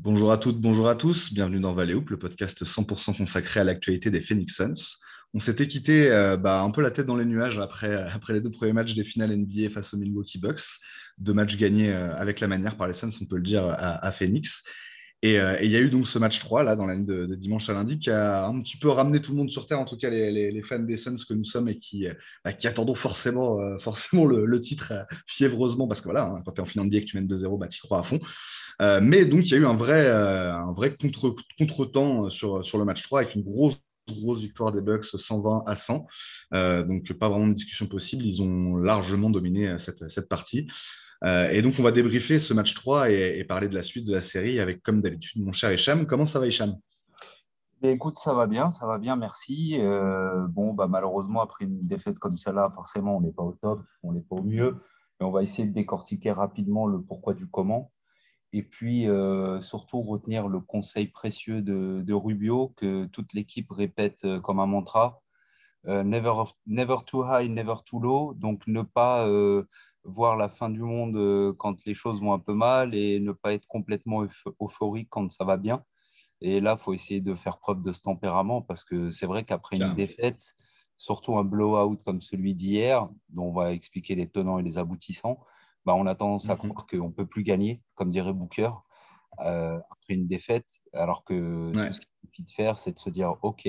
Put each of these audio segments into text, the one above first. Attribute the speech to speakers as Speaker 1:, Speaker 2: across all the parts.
Speaker 1: Bonjour à toutes, bonjour à tous. Bienvenue dans Valley le podcast 100% consacré à l'actualité des Phoenix Suns. On s'était quitté euh, bah, un peu la tête dans les nuages après, après les deux premiers matchs des finales NBA face aux Milwaukee Bucks. Deux matchs gagnés euh, avec la manière par les Suns, on peut le dire, à Phoenix. Euh, et il y a eu donc ce match 3 là, dans la nuit de, dimanche à lundi qui a un petit peu ramené tout le monde sur Terre, en tout cas les, fans des Suns que nous sommes et qui, euh, bah, attendons forcément, euh, forcément le, titre fiévreusement parce que voilà, hein, quand tu es en finale NBA et que tu mènes 2-0, bah, tu crois à fond. mais donc il y a eu un vrai, un vrai contre, contre-temps sur, sur le match 3 avec une grosse grosse victoire des Bucks 120 à 100. donc pas vraiment de discussion possible. Ils ont largement dominé cette, cette partie. Euh, et donc, on va débriefer ce match 3 et, parler de la suite de la série avec, comme d'habitude, mon cher Hicham. Comment ça va, Hicham?
Speaker 2: Eh, Écoute, ça va bien, ça va bien, merci. Euh, bon, bah, malheureusement, après une défaite comme celle-là, forcément, on n'est pas au top, on n'est pas au mieux. Mais on va essayer de décortiquer rapidement le pourquoi du comment. Et puis, euh, surtout, retenir le conseil précieux de, Rubio que toute l'équipe répète comme un mantra. Never, never too high, never too low. Donc, ne pas voir la fin du monde euh, quand les choses vont un peu mal et ne pas être complètement euphorique quand ça va bien. Et là, il faut essayer de faire preuve de ce tempérament parce que c'est vrai qu'après une défaite, surtout un blowout comme celui d'hier, dont on va expliquer les tenants et les aboutissants, bah, on a tendance à mhm. croire qu'on ne peut plus gagner, comme dirait Booker, euh, après une défaite, alors que tout ce qu'il suffit de faire, c'est de se dire, OK,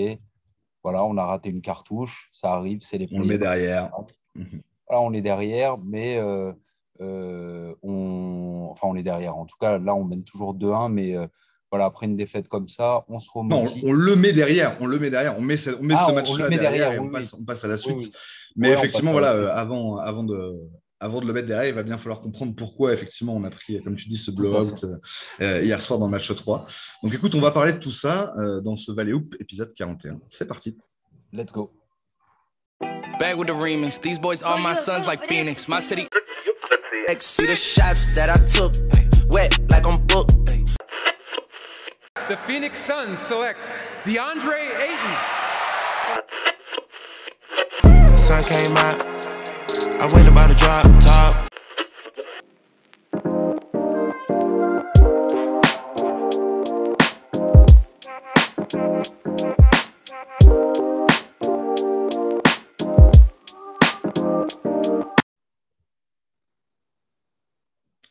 Speaker 2: voilà, on a raté une cartouche, ça arrive, c'est les
Speaker 1: On le met derrière
Speaker 2: on est derrière, mais euh, euh, on... enfin, on est derrière. En tout cas, là, on mène toujours 2-1, mais euh, voilà, après une défaite comme ça, on se remonte.
Speaker 1: Non, on, le met derrière, on le met derrière, on met ce, on met ah, ce match-là derrière, et on, passe, à la suite. Mais effectivement, voilà, avant, avant, de, avant de le mettre derrière, il va bien falloir comprendre pourquoi, effectivement, on a pris, comme tu dis, ce blowout hier soir dans le match 3. Donc, écoute, on va parler de tout ça dans ce Valley Hoop épisode 41. C'est parti.
Speaker 2: Let's go.
Speaker 3: Back with the remix. These boys are my sons like Phoenix. My city. See the shots that I took. Wet like I'm booked.
Speaker 4: The Phoenix Suns select DeAndre Ayton.
Speaker 3: The sun came out. I top.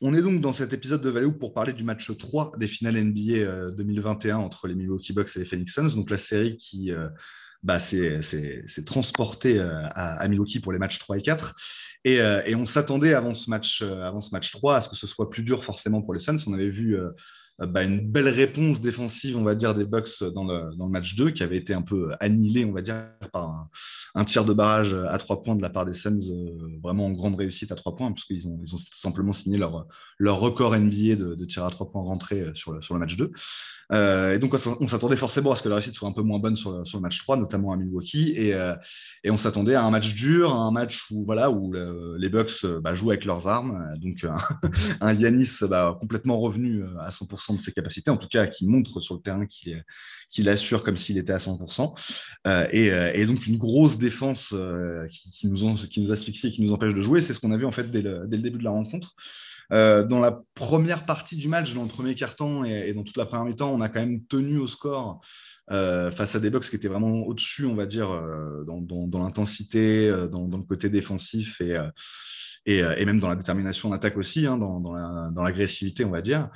Speaker 1: On est donc dans cet épisode de Value pour parler du match 3 des finales NBA 2021 euh, entre les Milwaukee Bucks et les Phoenix Suns, donc la série qui euh, bah, s'est transportée euh, à, Milwaukee pour les matchs 3 et 4. Et, on s'attendait avant, ce match, avant ce match 3 à ce que ce soit plus dur forcément pour les Suns. On avait vu euh, bah, une belle réponse défensive, on va dire, des Bucks dans le, match 2, qui avait été un peu annihilé, on va dire, par un, tir de barrage à trois points de la part des Suns, euh, vraiment en grande réussite à trois points, parce qu'ils ont, ils simplement signé leur, record NBA de, tir à trois points rentrés euh, sur le, match 2. Euh, et donc, on s'attendait forcément à ce que la réussite soit un peu moins bonne sur, le match 3, notamment à Milwaukee. Et, euh, on s'attendait à un match dur, un match où, voilà, où les Bucks euh, bah, jouent avec leurs armes. Donc, un, Yanis bah, complètement revenu à 100% de ses capacités, en tout cas, qui montre sur le terrain qu'il assure comme s'il était à 100%. et, et, donc une grosse défense qui, nous ont, qui nous asphyxie et qui nous empêche de jouer. C'est ce qu'on a vu en fait dès le, début de la rencontre. Euh, dans la première partie du match, dans le premier quart-temps et, dans toute la première mi-temps, on a quand même tenu au score euh, face à des Bucks qui étaient vraiment au-dessus, on va dire, euh, dans, l'intensité, dans, le côté défensif et, et, même dans la détermination d'attaque aussi, hein, dans, l'agressivité, on va dire.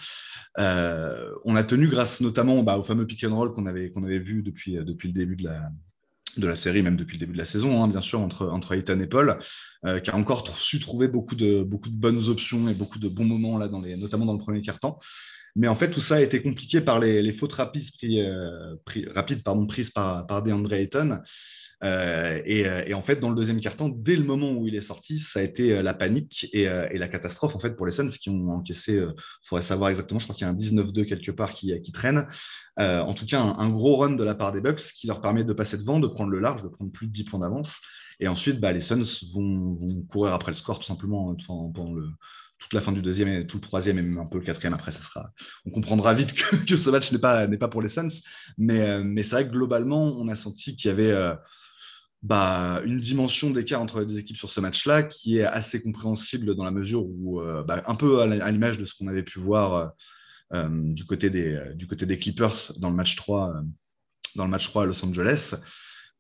Speaker 1: on a tenu grâce notamment bah, au fameux pick and roll qu'on avait, qu'on avait vu depuis, depuis le début de la, de la série, même depuis le début de la saison, hein, bien sûr, entre, entre Ethan et Paul, euh, qui a encore su trouver beaucoup de, beaucoup de bonnes options et beaucoup de bons moments, là, dans les, notamment dans le premier quart-temps. Mais en fait, tout ça a été compliqué par les, fautes rapides, euh, rapides pardon, prises par, par DeAndre Ayton. Euh, euh, et, en fait, dans le deuxième quart-temps, dès le moment où il est sorti, ça a été euh, la panique et, la catastrophe en fait pour les Suns qui ont encaissé. Il faudrait savoir exactement. Je crois qu'il y a un 19-2 quelque part qui, traîne. en tout cas, un, gros run de la part des Bucks qui leur permet de passer devant, de prendre le large, de prendre plus de 10 points d'avance. Et ensuite, bah, les Suns vont, courir après le score tout simplement pendant, toute la fin du deuxième et tout le troisième et même un peu le quatrième après ça sera on comprendra vite que, ce match n'est pas pas pour les Suns mais mais c'est vrai que globalement on a senti qu'il y avait bah, une dimension d'écart entre les deux équipes sur ce match-là qui est assez compréhensible dans la mesure où, euh, bah, un peu à l'image de ce qu'on avait pu voir du, côté des, du côté des Clippers dans le match 3, dans le match 3 à Los Angeles.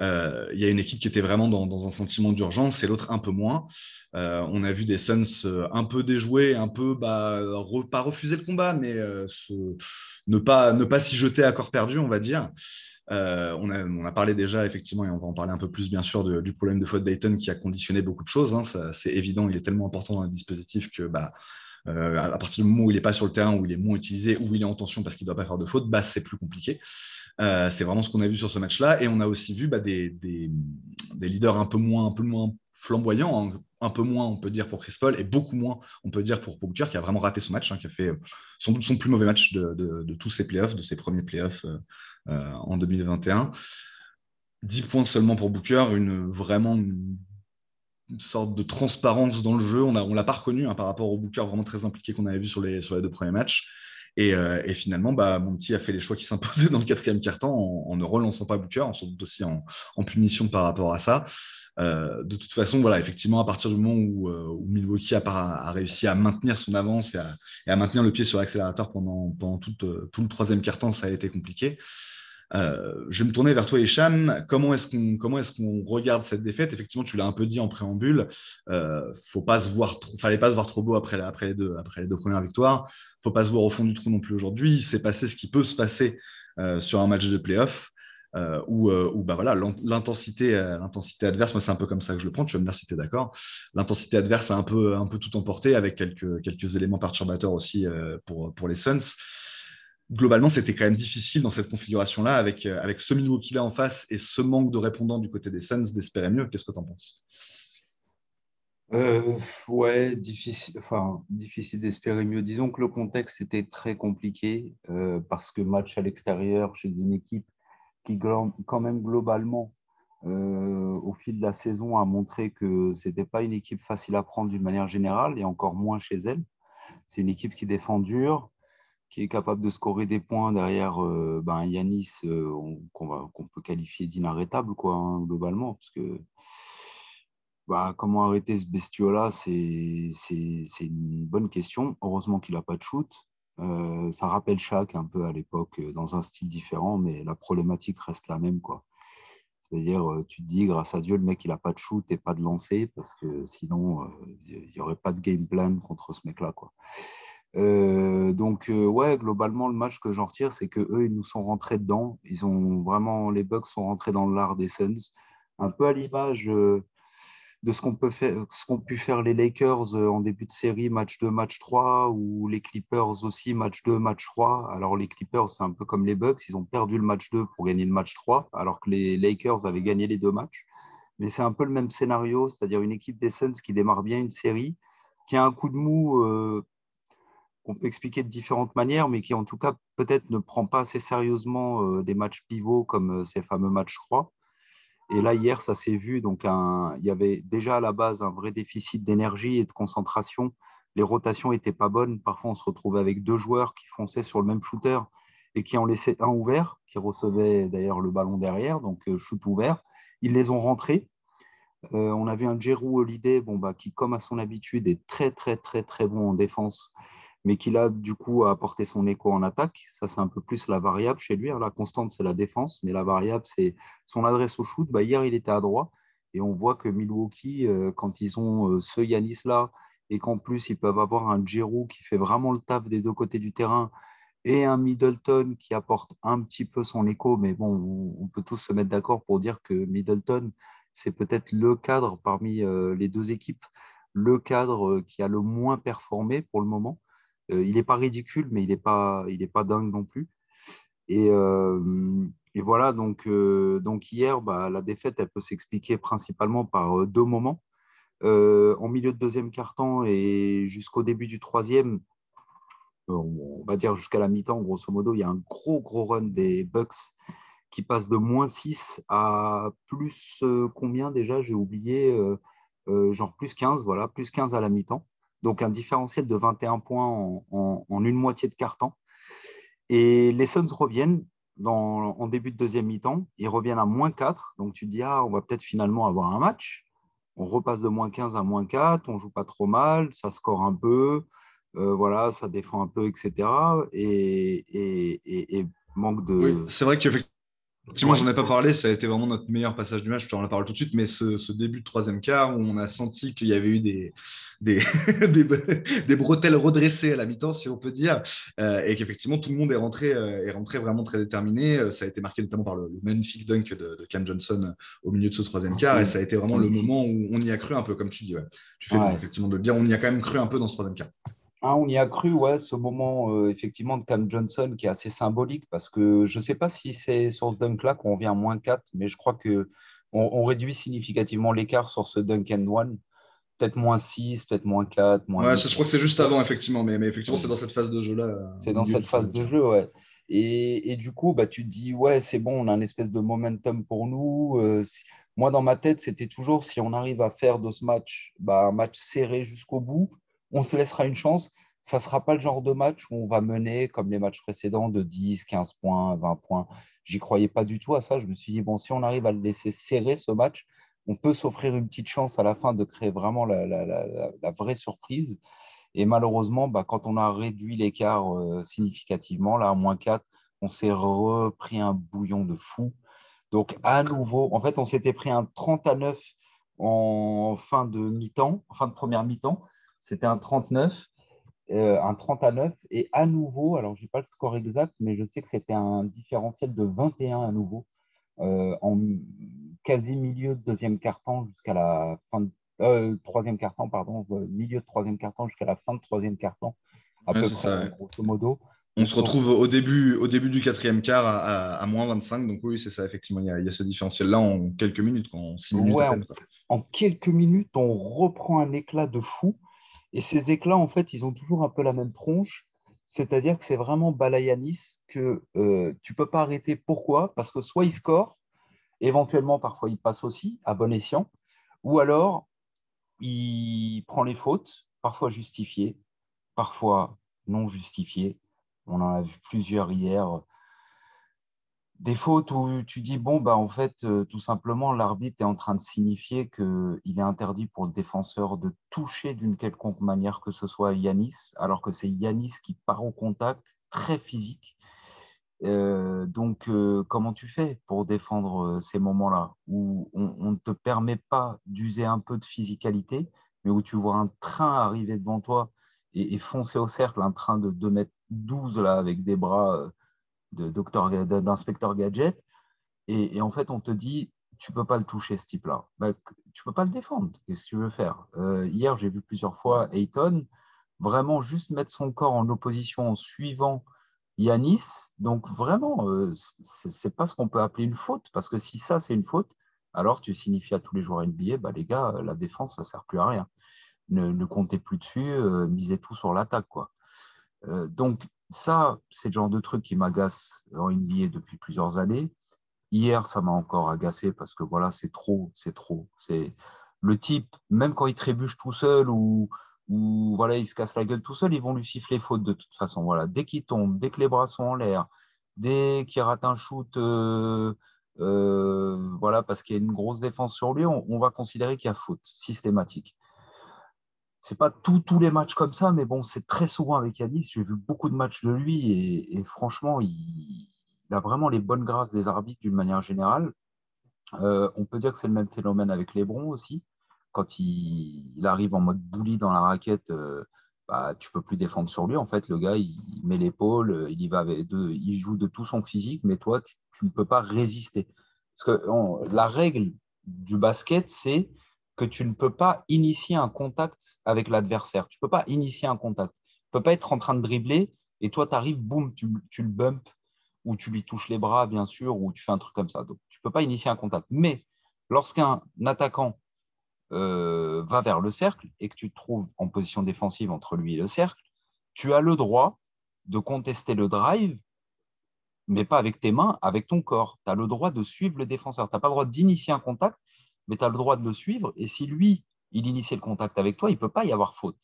Speaker 1: Il y a une équipe qui était vraiment dans, un sentiment d'urgence et l'autre un peu moins. on a vu des Suns un peu déjoués, un peu bah, pas refuser le combat, mais ne pas, ne pas s'y jeter à corps perdu, on va dire. Euh, on, a, parlé déjà, effectivement, et on va en parler un peu plus, bien sûr, du problème de faute Dayton qui a conditionné beaucoup de choses. Hein. c'est évident, il est tellement important dans le dispositif que bah, euh, à partir du moment où il n'est pas sur le terrain, où il est moins utilisé, où il est en tension parce qu'il ne doit pas faire de faute, bah, c'est plus compliqué. Euh, c'est vraiment ce qu'on a vu sur ce match-là. Et on a aussi vu bah, des, leaders un peu moins, un peu moins flamboyants, hein. un peu moins, on peut dire, pour Chris Paul, et beaucoup moins, on peut dire, pour Booker, qui a vraiment raté son match, hein, qui a fait sans doute son plus mauvais match de, tous ses playoffs, de ses premiers playoffs euh, en 2021. 10 points seulement pour Booker, une, vraiment une, sorte de transparence dans le jeu. On ne l'a pas reconnu hein, par rapport au Booker vraiment très impliqué qu'on avait vu sur les, sur les deux premiers matchs. Et, euh, finalement, bah, Monty a fait les choix qui s'imposaient dans le quatrième quart-temps en, ne relançant pas Booker, en doute aussi en, punition par rapport à ça. Euh, de toute façon, voilà, effectivement, à partir du moment où, Milwaukee a, réussi à maintenir son avance et à, maintenir le pied sur l'accélérateur pendant, pendant tout, tout, le troisième quart-temps, ça a été compliqué. Euh, je vais me tourner vers toi, Hicham. Comment est-ce qu'on est-ce regarde cette défaite? Effectivement, tu l'as un peu dit en préambule. Euh, faut pas fallait pas se voir trop beau après, après, les deux, après les deux premières victoires. Faut pas se voir au fond du trou non plus aujourd'hui. Il s'est passé ce qui peut se passer euh, sur un match de playoff. Euh, où, bah voilà, l'intensité, l'intensité adverse, moi c'est un peu comme ça que je le prends, tu vas me dire si tu es d'accord. L'intensité adverse a un peu, un peu tout emporté avec quelques, quelques éléments perturbateurs aussi pour, pour les Suns globalement, c'était quand même difficile dans cette configuration-là, avec, euh, avec ce Milwaukee-là en face et ce manque de répondants du côté des Suns, d'espérer mieux. Qu'est-ce que tu en penses?
Speaker 2: Euh, ouais, difficile, enfin, difficile d'espérer mieux. Disons que le contexte était très compliqué euh, parce que match à l'extérieur chez une équipe qui, quand même globalement, au fil de la saison, a montré que ce n'était pas une équipe facile à prendre d'une manière générale et encore moins chez elle. C'est une équipe qui défend dur, qui est capable de scorer des points derrière euh, ben, Yanis, euh, qu'on peut qualifier d'inarrêtable, quoi, hein, globalement. Parce que bah, comment arrêter ce bestiole-là, c'est une bonne question. Heureusement qu'il n'a pas de shoot. Euh, ça rappelle Shaq un peu à l'époque, dans un style différent, mais la problématique reste la même. quoi. C'est-à-dire, tu te dis, grâce à Dieu, le mec, il n'a pas de shoot et pas de lancer, parce que sinon, il n'y aurait pas de game plan contre ce mec-là. quoi. Euh, donc, euh, ouais, globalement, le match que j'en retire, c'est que eux, ils nous sont rentrés dedans. Ils ont vraiment, les Bucks sont rentrés dans l'art des Suns, un peu à l'image euh, de ce qu'on peut faire, ce qu'ont pu faire les Lakers en début de série, match 2, match 3, ou les Clippers aussi, match 2, match 3. Alors, les Clippers, c'est un peu comme les Bucks, ils ont perdu le match 2 pour gagner le match 3, alors que les Lakers avaient gagné les deux matchs. Mais c'est un peu le même scénario, c'est-à-dire une équipe des Suns qui démarre bien une série, qui a un coup de mou qu'on peut expliquer de différentes manières, mais qui en tout cas peut-être ne prend pas assez sérieusement euh, des matchs pivots comme euh, ces fameux matchs 3. Et là, hier, ça s'est vu. Donc, il y avait déjà à la base un vrai déficit d'énergie et de concentration. Les rotations n'étaient pas bonnes. Parfois, on se retrouvait avec deux joueurs qui fonçaient sur le même shooter et qui en laissaient un ouvert, qui recevait d'ailleurs le ballon derrière, donc euh, shoot ouvert. Ils les ont rentrés. on avait un Jeru Holiday bon, bah, qui, comme à son habitude, est très, très, très, très bon en défense mais qu'il a du coup apporté son écho en attaque. Ça, c'est un peu plus la variable chez lui. La constante, c'est la défense, mais la variable, c'est son adresse au shoot. Bah, hier, il était à droite, et on voit que Milwaukee, euh, quand ils ont euh, ce Yanis-là, et qu'en plus, ils peuvent avoir un Giroud qui fait vraiment le taf des deux côtés du terrain, et un Middleton qui apporte un petit peu son écho, mais bon, on peut tous se mettre d'accord pour dire que Middleton, c'est peut-être le cadre parmi euh, les deux équipes, le cadre qui a le moins performé pour le moment. Euh, il n'est pas ridicule, mais il n'est pas, pas dingue non plus. Et, euh, voilà, donc, euh, donc hier, bah, la défaite, elle peut s'expliquer principalement par deux moments. en milieu de deuxième quart-temps et jusqu'au début du troisième, on va dire jusqu'à la mi-temps, grosso modo, il y a un gros, gros run des Bucks qui passe de moins 6 à plus combien déjà? J'ai oublié, genre plus 15, voilà, plus 15 à la mi-temps donc un différentiel de 21 points en, une moitié de quart-temps. Et les Suns reviennent en début de deuxième mi-temps, ils reviennent à moins 4, donc tu te dis, ah, on va peut-être finalement avoir un match. On repasse de moins 15 à moins 4, on joue pas trop mal, ça score un peu. voilà, ça défend un peu, etc. Et, manque de.
Speaker 1: C'est vrai qu'effectivement, Effectivement, j'en ai pas parlé, ça a été vraiment notre meilleur passage du match, je te en parle tout de suite, mais ce, début de troisième quart où on a senti qu'il y avait eu des, des, des, bretelles redressées à la mi-temps, si on peut dire, euh, et qu'effectivement tout le monde est rentré, euh, est rentré vraiment très déterminé. Euh, ça a été marqué notamment par le, magnifique dunk de, de, Cam Johnson au milieu de ce troisième quart, et ça a été vraiment le moment où on y a cru un peu, comme tu dis. Tu fais effectivement de le dire, on y a quand même cru un peu dans ce troisième quart.
Speaker 2: Ah, on y a cru, ouais, ce moment euh, effectivement de Cam Johnson qui est assez symbolique parce que je ne sais pas si c'est sur ce dunk-là qu'on vient à moins 4, mais je crois qu'on on réduit significativement l'écart sur ce dunk and one. Peut-être moins 6, peut-être moins 4. Moins
Speaker 1: ouais, je crois que c'est juste avant, effectivement, mais, mais effectivement, c'est dans cette phase de jeu-là.
Speaker 2: C'est dans cette phase de jeu, ouais. Et, et, du coup, bah, tu te dis, ouais, c'est bon, on a un espèce de momentum pour nous. Euh, moi, dans ma tête, c'était toujours si on arrive à faire de ce match bah, un match serré jusqu'au bout, on se laissera une chance. Ça ne sera pas le genre de match où on va mener, comme les matchs précédents, de 10, 15 points, 20 points. J'y croyais pas du tout à ça. Je me suis dit, bon, si on arrive à le laisser serrer ce match, on peut s'offrir une petite chance à la fin de créer vraiment la, vraie surprise. Et malheureusement, bah, quand on a réduit l'écart euh, significativement, là, à moins 4, on s'est repris un bouillon de fou. Donc, à nouveau, en fait, on s'était pris un 30 à 9 en fin de mi-temps, fin de première mi-temps. C'était un 39, euh, un 30 à 9. Et à nouveau, alors je n'ai pas le score exact, mais je sais que c'était un différentiel de 21 à nouveau, euh, en quasi milieu de deuxième quart-temps jusqu'à la fin de euh, troisième quart-temps, pardon, milieu de troisième quart-temps jusqu'à la fin de troisième quart-temps, à peu près, grosso modo.
Speaker 1: On se retrouve au début, au début du quatrième quart à, moins 25. Donc oui, c'est ça, effectivement. Il y a, ce différentiel-là en quelques minutes, en six minutes.
Speaker 2: en, quelques minutes, on reprend un éclat de fou. Et ces éclats, en fait, ils ont toujours un peu la même tronche. C'est-à-dire que c'est vraiment Balayanis que euh, tu ne peux pas arrêter. Pourquoi? Parce que soit il score, éventuellement, parfois il passe aussi à bon escient, ou alors il prend les fautes, parfois justifiées, parfois non justifiées. On en a vu plusieurs hier des fautes où tu dis, bon, bah, en fait, euh, tout simplement, l'arbitre est en train de signifier qu'il est interdit pour le défenseur de toucher d'une quelconque manière que ce soit Yanis, alors que c'est Yanis qui part au contact, très physique. Euh, donc, euh, comment tu fais pour défendre ces moments-là? Où on ne te permet pas d'user un peu de physicalité, mais où tu vois un train arriver devant toi et, foncer au cercle, un train de 2 mètres 12 là, avec des bras d'inspecteur gadget. Et, en fait, on te dit, tu peux pas le toucher, ce type-là. Bah, tu peux pas le défendre. Qu'est-ce que tu veux faire? Euh, Hier, j'ai vu plusieurs fois Ayton vraiment juste mettre son corps en opposition en suivant Yanis. Donc, vraiment, euh, ce c'est pas ce qu'on peut appeler une faute. Parce que si ça, c'est une faute, alors tu signifies à tous les joueurs NBA, bah, les gars, la défense, ça sert plus à rien. Ne, comptez plus dessus, euh, misez tout sur l'attaque. quoi. Donc, ça, c'est le genre de truc qui m'agace en NBA depuis plusieurs années. Hier, ça m'a encore agacé parce que voilà, c'est trop, c'est trop. C'est le type, même quand il trébuche tout seul ou, voilà, il se casse la gueule tout seul, ils vont lui siffler faute de toute façon. Voilà, dès qu'il tombe, dès que les bras sont en l'air, dès qu'il rate un shoot, euh, euh, voilà, parce qu'il y a une grosse défense sur lui, on va considérer qu'il y a faute systématique c'est pas tous les matchs comme ça, mais bon, c'est très souvent avec Yanis. J'ai vu beaucoup de matchs de lui et, franchement, il, a vraiment les bonnes grâces des arbitres d'une manière générale. Euh, on peut dire que c'est le même phénomène avec Lebron aussi. Quand il, arrive en mode bully dans la raquette, euh, bah, tu peux plus défendre sur lui. En fait, le gars, il, met l'épaule, il y va avec il joue de tout son physique, mais toi, tu, ne peux pas résister. Parce que la règle du basket, c'est que tu ne peux pas initier un contact avec l'adversaire. Tu ne peux pas initier un contact. Tu ne peux pas être en train de dribbler et toi, tu arrives, boum, tu, le bumps ou tu lui touches les bras, bien sûr, ou tu fais un truc comme ça. Donc, tu ne peux pas initier un contact. Mais lorsqu'un attaquant euh, va vers le cercle et que tu te trouves en position défensive entre lui et le cercle, tu as le droit de contester le drive, mais pas avec tes mains, avec ton corps. Tu as le droit de suivre le défenseur. Tu n'as pas le droit d'initier un contact, mais tu as le droit de le suivre. Et si lui, il initie le contact avec toi, il ne peut pas y avoir faute.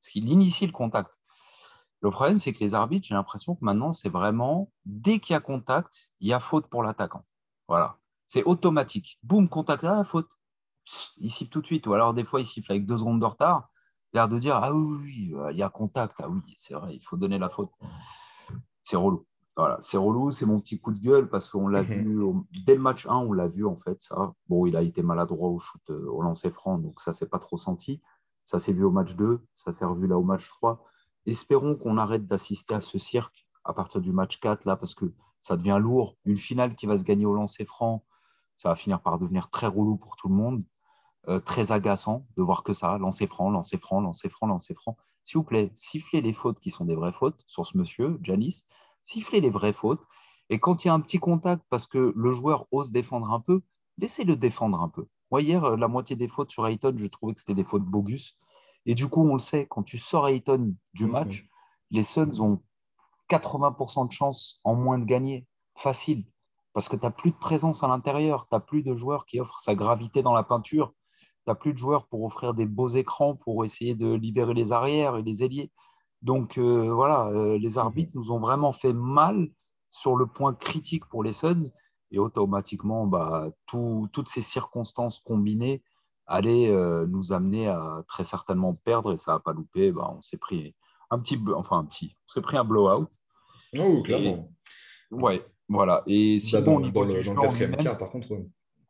Speaker 2: Parce qu'il initie le contact. Le problème, c'est que les arbitres, j'ai l'impression que maintenant, c'est vraiment, dès qu'il y a contact, il y a faute pour l'attaquant. Voilà. C'est automatique. Boum, contact, ah, faute. Il siffle tout de suite. Ou alors, des fois, il siffle avec deux secondes de retard. l'air de dire Ah oui, oui, il y a contact. Ah oui, c'est vrai, il faut donner la faute. C'est relou. Voilà, c'est relou, c'est mon petit coup de gueule parce qu'on l'a vu dès le match 1, on l'a vu en fait. Ça, bon, il a été maladroit au shoot, au lancer franc, donc ça s'est pas trop senti. Ça s'est vu au match 2, ça s'est revu là au match 3. Espérons qu'on arrête d'assister à ce cirque à partir du match 4 là parce que ça devient lourd. Une finale qui va se gagner au lancer franc, ça va finir par devenir très relou pour tout le monde, euh, très agaçant de voir que ça, lancer franc, lancer franc, lancer franc, lancer franc. S'il vous plaît, sifflez les fautes qui sont des vraies fautes sur ce monsieur, Janice, sifflez les vraies fautes. Et quand il y a un petit contact parce que le joueur ose défendre un peu, laissez-le défendre un peu. Moi, hier, euh, la moitié des fautes sur Ayton, je trouvais que c'était des fautes bogus. Et du coup, on le sait, quand tu sors Ayton du match, les Suns ont 80% de chances en moins de gagner. Facile. Parce que tu n'as plus de présence à l'intérieur. Tu n'as plus de joueurs qui offrent sa gravité dans la peinture. Tu n'as plus de joueurs pour offrir des beaux écrans, pour essayer de libérer les arrières et les ailiers. Donc euh, voilà, euh, les arbitres nous ont vraiment fait mal sur le point critique pour les Suns. Et automatiquement, bah, toutes ces circonstances combinées allaient euh, nous amener à très certainement perdre. Et ça n'a pas loupé. Bah, on s'est pris un petit, enfin un petit, on s'est pris un blowout.
Speaker 1: Oh, clairement.
Speaker 2: ouais, voilà. Et sinon, au niveau du jeu
Speaker 1: par contre,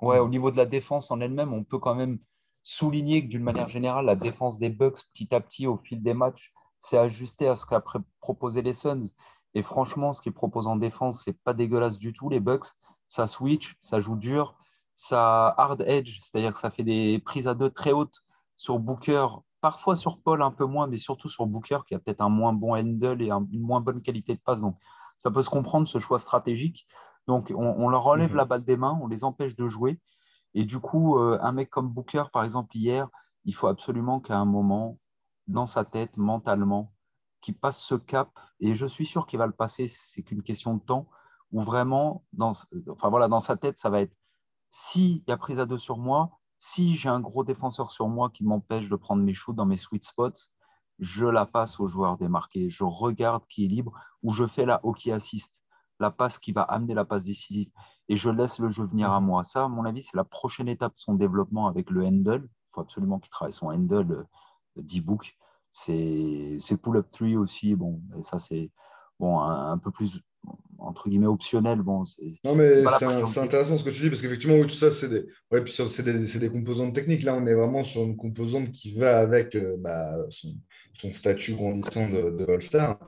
Speaker 2: ouais. au niveau de la défense en elle-même, on peut quand même souligner que d'une manière générale, la défense des Bucks, petit à petit, au fil des matchs, s'est ajustée à ce qu'a proposé les Suns. Et franchement, ce qu'ils proposent en défense, c'est pas dégueulasse du tout. Les Bucks, ça switch, ça joue dur, ça hard edge, c'est-à-dire que ça fait des prises à deux très hautes sur Booker parfois sur Paul un peu moins, mais surtout sur Booker qui a peut-être un moins bon handle et une moins bonne qualité de passe. Donc, ça peut se comprendre ce choix stratégique. Donc, on, leur relève mhm. la balle des mains, on les empêche de jouer. Et du coup, euh, un mec comme Booker, par exemple, hier, il faut absolument qu'à un moment, dans sa tête, mentalement, qu'il passe ce cap. Et je suis sûr qu'il va le passer, c'est qu'une question de temps, où vraiment, dans, enfin, voilà, dans sa tête, ça va être s'il y a prise à deux sur moi, si j'ai un gros défenseur sur moi qui m'empêche de prendre mes shoots dans mes sweet spots, je la passe au joueur démarqué. Je regarde qui est libre ou je fais la hockey assist, la passe qui va amener la passe décisive. Et je laisse le jeu venir à moi. Ça, à mon avis, c'est la prochaine étape de son développement avec le handle. Il faut absolument qu'il travaille son handle euh, d'e-book. C'est pull-up 3 aussi. Bon, et ça, c'est bon, un, peu plus entre guillemets optionnel. Bon,
Speaker 1: non, mais c'est intéressant ce que tu dis parce qu'effectivement, oui, tout ça, c'est des, ouais, des, des, composantes techniques. Là, on est vraiment sur une composante qui va avec euh, bah, son, son, statut grandissant de, de All-Star.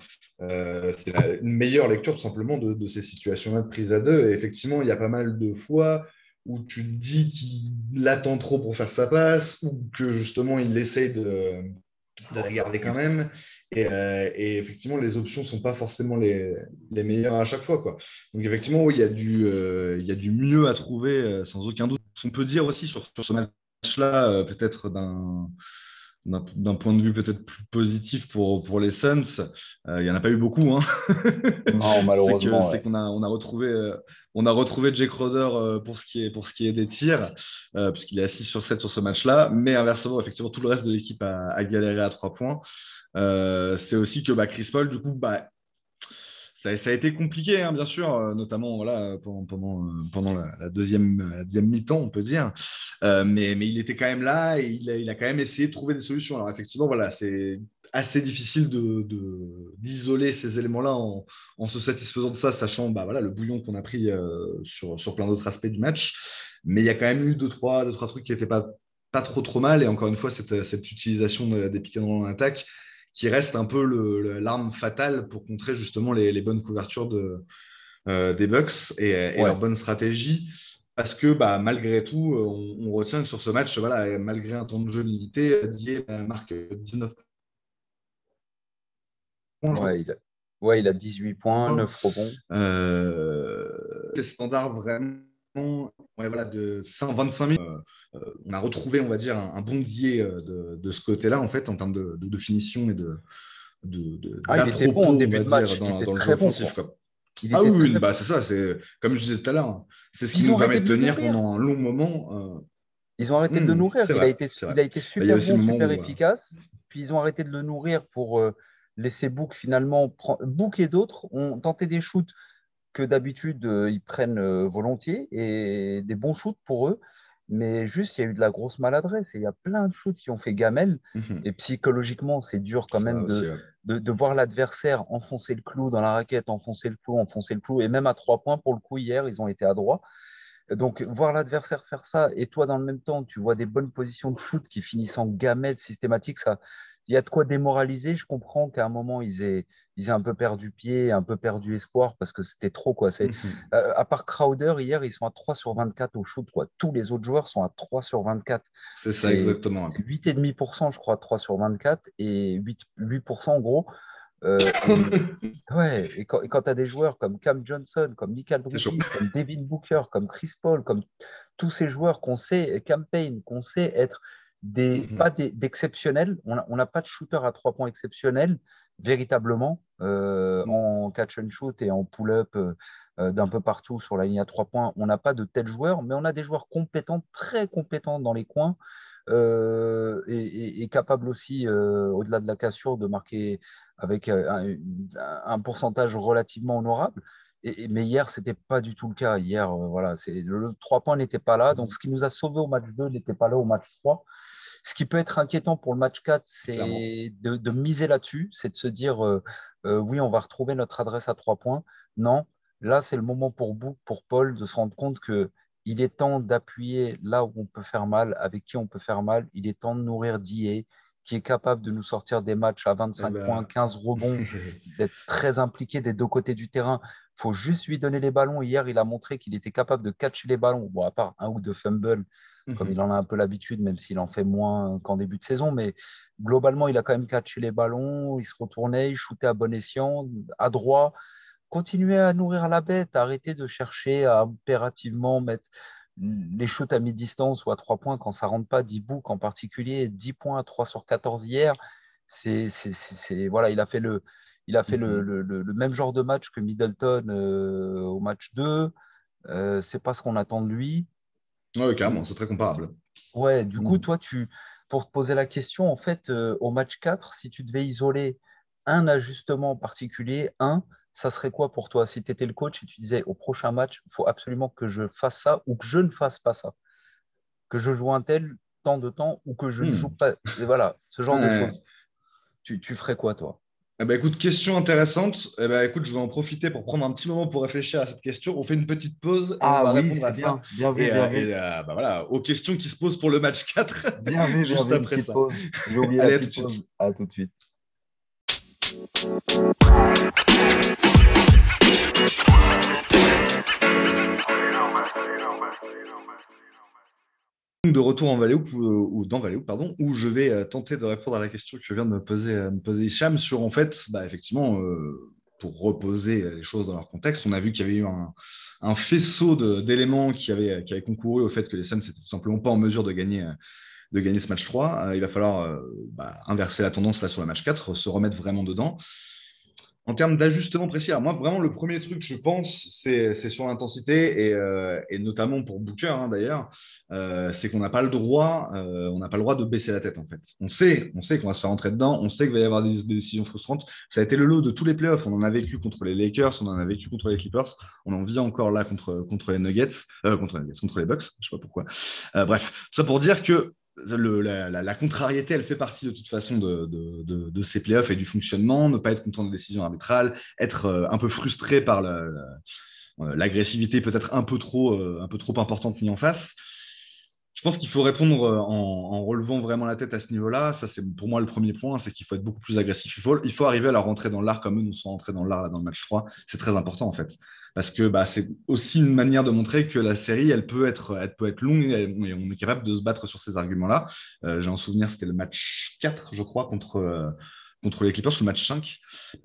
Speaker 1: Euh, c'est une meilleure lecture tout simplement de, de ces situations-là de prise à deux. Et effectivement, il y a pas mal de fois où tu te dis qu'il attend trop pour faire sa passe ou que justement il essaye de de regarder quand même. Euh, et, effectivement, les options ne sont pas forcément les, les, meilleures à chaque fois. Quoi. Donc, effectivement, il, y a du, euh, il y a du mieux à trouver, euh, sans aucun doute. On peut dire aussi sur, sur ce match-là, peut-être d'un d'un point de vue peut-être plus positif pour, pour les Suns, euh, il n'y en a pas eu beaucoup. Hein.
Speaker 2: Non, malheureusement.
Speaker 1: C'est qu'on a, on a, retrouvé, euh, on a retrouvé Jake Roder euh, pour, ce qui est, pour ce qui est des tirs, puisqu'il est assis sur 7 sur ce match-là. Mais inversement, effectivement, tout le reste de l'équipe a, a, galéré à 3 points. c'est aussi que bah, Chris Paul, du coup, bah, ça, a été compliqué, hein, bien sûr, euh, notamment pendant, euh, pendant la, deuxième, mi-temps, on peut dire. Euh, mais, il était quand même là et il a, quand même essayé de trouver des solutions. Alors, effectivement, voilà, c'est assez difficile d'isoler ces éléments-là en, se satisfaisant de ça, sachant bah, le bouillon qu'on a pris sur, plein d'autres aspects du match. Mais il y a quand même eu deux, trois, deux, trois trucs qui n'étaient pas, trop, trop mal. Et encore une fois, cette, utilisation des pick and roll en attaque qui reste un peu l'arme fatale pour contrer justement les, bonnes couvertures de, euh, des Bucks et, leur bonne stratégie. Parce que bah, malgré tout, on, retient que sur ce match, voilà, malgré un temps de jeu limité, Didier marque 19
Speaker 2: Ouais, il a, ouais, il a 18 points, 9 rebonds.
Speaker 1: Euh, c'est standard vraiment ouais, voilà, de 125 minutes. Euh, on a retrouvé, on va dire, un, bon biais euh, de, ce côté-là, en fait, en termes de, finition et de. de,
Speaker 2: ah, il était bon au début de match,
Speaker 1: dans,
Speaker 2: il était
Speaker 1: très bon, ah oui, bah, c'est ça, c'est comme je disais tout à l'heure, hein. c'est ce qui nous permet de tenir pendant un long moment. Euh.
Speaker 2: Ils ont arrêté de le hmm, nourrir, il, a été, il a été super bon, super efficace. Puis ils ont arrêté de le nourrir pour laisser Book finalement. Book et d'autres ont tenté des shoots que d'habitude ils prennent volontiers et des bons shoots pour eux. Mais juste, il y a eu de la grosse maladresse. Et il y a plein de shoots qui ont fait gamelle.
Speaker 1: Mhm.
Speaker 2: Et psychologiquement, c'est dur quand même
Speaker 1: aussi,
Speaker 2: de,
Speaker 1: ouais.
Speaker 2: de, de voir l'adversaire enfoncer le clou dans la raquette, enfoncer le clou, enfoncer le clou. Et même à trois points, pour le coup, hier, ils ont été à droit. Donc, voir l'adversaire faire ça et toi, dans le même temps, tu vois des bonnes positions de shoot qui finissent en gamètes systématiques, ça, il y a de quoi démoraliser. Je comprends qu'à un moment, ils aient, ils aient un peu perdu pied, un peu perdu espoir parce que c'était trop. Quoi. C'est,
Speaker 1: Mhm.
Speaker 2: euh, à part Crowder, hier, ils sont à 3 sur 24 au shoot. Quoi. Tous les autres joueurs sont à 3 sur 24.
Speaker 1: C'est ça, exactement. ouais.
Speaker 2: C'est 8,5%, je crois, 3 sur 24 et 8, 8% en gros. Euh, et, ouais, et quand, tu as des joueurs comme Cam Johnson, comme Michael. Bridges, comme Devin Booker, comme Chris Paul, comme tous ces joueurs qu'on sait, campaign, qu'on sait être des,
Speaker 1: Mhm.
Speaker 2: pas d'exceptionnels, on n'a pas de shooter à trois points exceptionnel, véritablement, euh, en catch and shoot et en pull-up euh, d'un peu partout sur la ligne à trois points. On n'a pas de tels joueurs, mais on a des joueurs compétents, très compétents dans les coins. euh, et, et- et capables aussi, au-delà de la cassure, de marquer avec un, un pourcentage relativement honorable. Et, mais hier, ce n'était pas du tout le cas. Hier, voilà, le, le 3 points n'était pas là. Donc, ce qui nous a sauvés au match 2 n'était pas là au match 3. Ce qui peut être inquiétant pour le match 4, c'est de, de miser là-dessus. C'est de se dire, euh, euh, oui, on va retrouver notre adresse à 3 points. Non, là, c'est le moment pour pour Paul, de se rendre compte que il est temps d'appuyer là où on peut faire mal, avec qui on peut faire mal. Il est temps de nourrir DA, qui est capable de nous sortir des matchs à 25
Speaker 1: Eh ben.
Speaker 2: points, 15 rebonds, d'être très impliqué des deux côtés du terrain. Il faut juste lui donner les ballons. Hier, il a montré qu'il était capable de catcher les ballons. Bon, à part un ou deux fumbles, comme
Speaker 1: Mhm.
Speaker 2: il en a un peu l'habitude, même s'il en fait moins qu'en début de saison. Mais globalement, il a quand même catché les ballons. Il se retournait, il shootait à bon escient, à droit. Continuez à nourrir la bête. Arrêtez de chercher à impérativement mettre les shoots à mi-distance ou à 3 points quand ça rentre pas. 10 book en particulier, 10 points à 3 sur 14 hier. C'est, voilà, il a fait le, il a fait le,
Speaker 1: Mhm.
Speaker 2: le- le- le même genre de match que Middleton euh, au match 2. Euh, c'est pas ce qu'on attend de lui.
Speaker 1: Ouais, carrément, c'est très comparable.
Speaker 2: Ouais, du coup,
Speaker 1: Mhm.
Speaker 2: toi, tu, pour te poser la question, en fait, euh, au match 4, si tu devais isoler un ajustement en particulier, un, ça serait quoi pour toi? Si tu étais le coach et tu disais au prochain match, il faut absolument que je fasse ça ou que je ne fasse pas ça. Que je joue un tel temps de temps ou que je ne
Speaker 1: Hmm.
Speaker 2: joue pas. Et voilà, ce genre de choses. Tu, tu ferais quoi, toi?
Speaker 1: Eh ben, écoute, question intéressante. Eh ben, écoute, je vais en profiter pour prendre un petit moment pour réfléchir à cette question. On fait une petite pause et on va répondre à ça.
Speaker 2: Bien
Speaker 1: Et, euh, et, euh, bah, voilà, aux questions qui se posent pour le match 4.
Speaker 2: Bien vu, bien
Speaker 1: Juste
Speaker 2: vu,
Speaker 1: après ça.
Speaker 2: pause. J'ai oublié
Speaker 1: Allez,
Speaker 2: la
Speaker 1: à tout
Speaker 2: petite
Speaker 1: suite.
Speaker 2: pause. À tout de suite.
Speaker 1: De retour en Valleyhoop ou, ou dans Valleyhoop, pardon, où je vais euh, tenter de répondre à la question que vient de me poser, euh, me poser sur en fait, bah, effectivement, euh, pour reposer les choses dans leur contexte, on a vu qu'il y avait eu un, faisceau d'éléments qui avaient, concouru au fait que les Suns n'étaient tout simplement pas en mesure de gagner, euh, de gagner ce match 3. Euh, il va falloir euh, bah, inverser la tendance là sur le match 4, se remettre vraiment dedans. En termes d'ajustement précis, moi, vraiment, le premier truc, je pense, c'est sur l'intensité, et, euh, et notamment pour Booker, hein, d'ailleurs, euh, c'est qu'on n'a pas le droit, euh, pas le droit de baisser la tête, en fait. On sait, on sait qu'on va se faire rentrer dedans, on sait qu'il va y avoir des, décisions frustrantes. Ça a été le lot de tous les playoffs. On en a vécu contre les Lakers, on en a vécu contre les Clippers, on en vit encore là contre, contre les Nuggets, euh, contre les Nuggets, contre les Bucks, je sais pas pourquoi. Bref, tout ça pour dire que la, contrariété, elle fait partie de toute façon de, de- de- de ces playoffs et du fonctionnement, ne pas être content des décisions arbitrales, être euh, un peu frustré par euh, l'agressivité peut-être un peu trop, euh, un peu trop importante mise en face. Je pense qu'il faut répondre en, relevant vraiment la tête à ce niveau-là. Ça, c'est pour moi le premier point, c'est qu'il faut être beaucoup plus agressif. Il faut, arriver à la rentrer dans l'art comme eux nous sont rentrés dans l'art dans le match 3. C'est très important en fait. Parce que bah, c'est aussi une manière de montrer que la série, elle peut être, elle peut être longue et on est capable de se battre sur ces arguments-là. Euh, J'ai un souvenir, c'était le match 4, je crois, contre, euh, contre les Clippers, ou le match 5.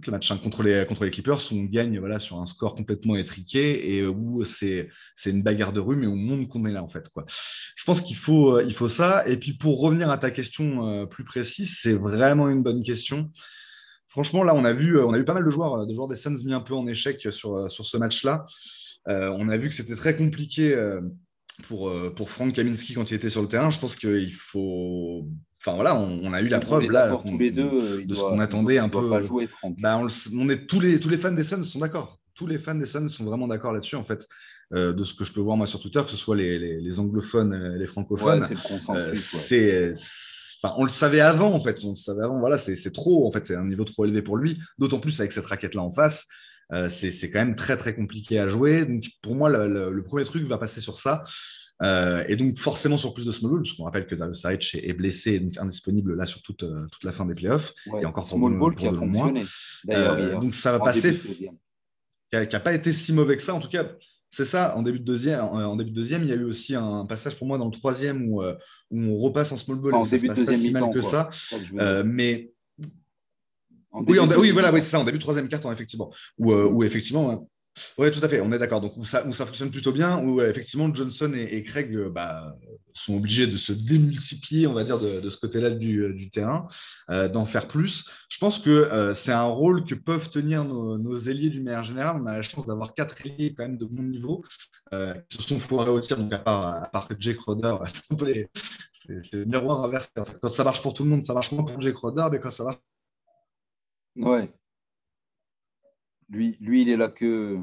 Speaker 1: Le match 5 contre les, contre les Clippers, où on gagne voilà, sur un score complètement étriqué et où c'est une bagarre de rue, mais on montre qu'on est là, en fait. Quoi. Je pense qu'il faut, euh, il faut ça. Et puis, pour revenir à ta question euh, plus précise, c'est vraiment une bonne question. Franchement, là, on a vu, on a vu pas mal de joueurs, de joueurs des Suns mis un peu en échec sur, sur ce match-là. Euh, on a vu que c'était très compliqué euh, pour, euh, pour Frank Kaminski quand il était sur le terrain. Je pense qu'il faut. Enfin voilà, on, on a eu la
Speaker 2: On
Speaker 1: preuve là.
Speaker 2: tous les deux. euh,
Speaker 1: de ce qu'on
Speaker 2: il
Speaker 1: attendait
Speaker 2: doit-
Speaker 1: un peu.
Speaker 2: pas jouer, Franck.
Speaker 1: Bah, on, est tous les tous les fans des Suns sont d'accord. Tous les fans des Suns sont vraiment d'accord là-dessus en fait. de ce que je peux voir moi sur Twitter, que ce soit les, les, anglophones et les francophones.
Speaker 2: c'est le consensus.
Speaker 1: c'est Enfin, on le savait avant, en fait. On le savait avant. Voilà, c'est trop, en fait. C'est un niveau trop élevé pour lui. D'autant plus avec cette raquette-là en face. Euh, c'est quand même très, très compliqué à jouer. Donc, pour moi, le, premier truc va passer sur ça. Euh, et donc, forcément, sur plus de small ball, parce qu'on rappelle que Darius Saric est blessé et donc indisponible là sur toute, euh, toute la fin des playoffs.
Speaker 2: et encore small ball qui a fonctionné.
Speaker 1: donc, ça va passer. Qui n'a pas été si mauvais que ça. En tout cas, c'est ça. En début, de deuxième, en, début de deuxième, il y a eu aussi un passage pour moi dans le troisième où, où on repasse en small ball.
Speaker 2: en début de deuxième mi-temps.
Speaker 1: que ça. mais oui, oui, voilà, oui, c'est ça, en début de troisième quart effectivement. Où, euh, effectivement, oui, tout à fait, on est d'accord. Donc, où ça, où ça fonctionne plutôt bien, où effectivement Johnson et, Craig euh, bah, sont obligés de se démultiplier, on va dire, de, ce côté-là du, euh, du, terrain, d'en faire plus. Je pense que c'est un rôle que peuvent tenir nos, ailiers du meilleur général. On a la chance d'avoir quatre ailiers quand même de bon niveau qui se sont foirés au tir, donc à part, à part que Jake Roder, c'est le miroir inversé. Quand ça marche pour tout le monde, ça marche moins pour Jake Roder, mais quand ça marche
Speaker 2: Ouais. Lui, lui, il est là que.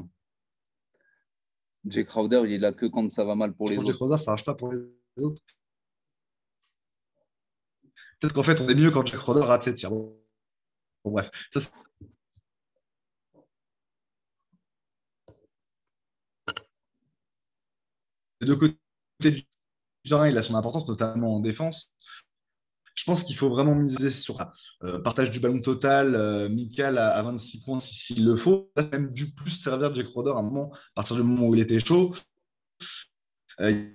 Speaker 2: Jake Crowder, il est là que quand ça va mal pour les autres.
Speaker 1: Jake Crowder, ça marche pas pour les autres. Peut-être qu'en fait, on est mieux quand Jake Crowder rate ses tirs. Bon, bref. Ça, les deux côtés du terrain, il a son importance, notamment en défense je pense qu'il faut vraiment miser sur euh, partage du ballon total, euh, à, 26 points s'il le faut. Il a même dû plus servir Jack Roder à un moment, à partir du moment où il était chaud. Euh,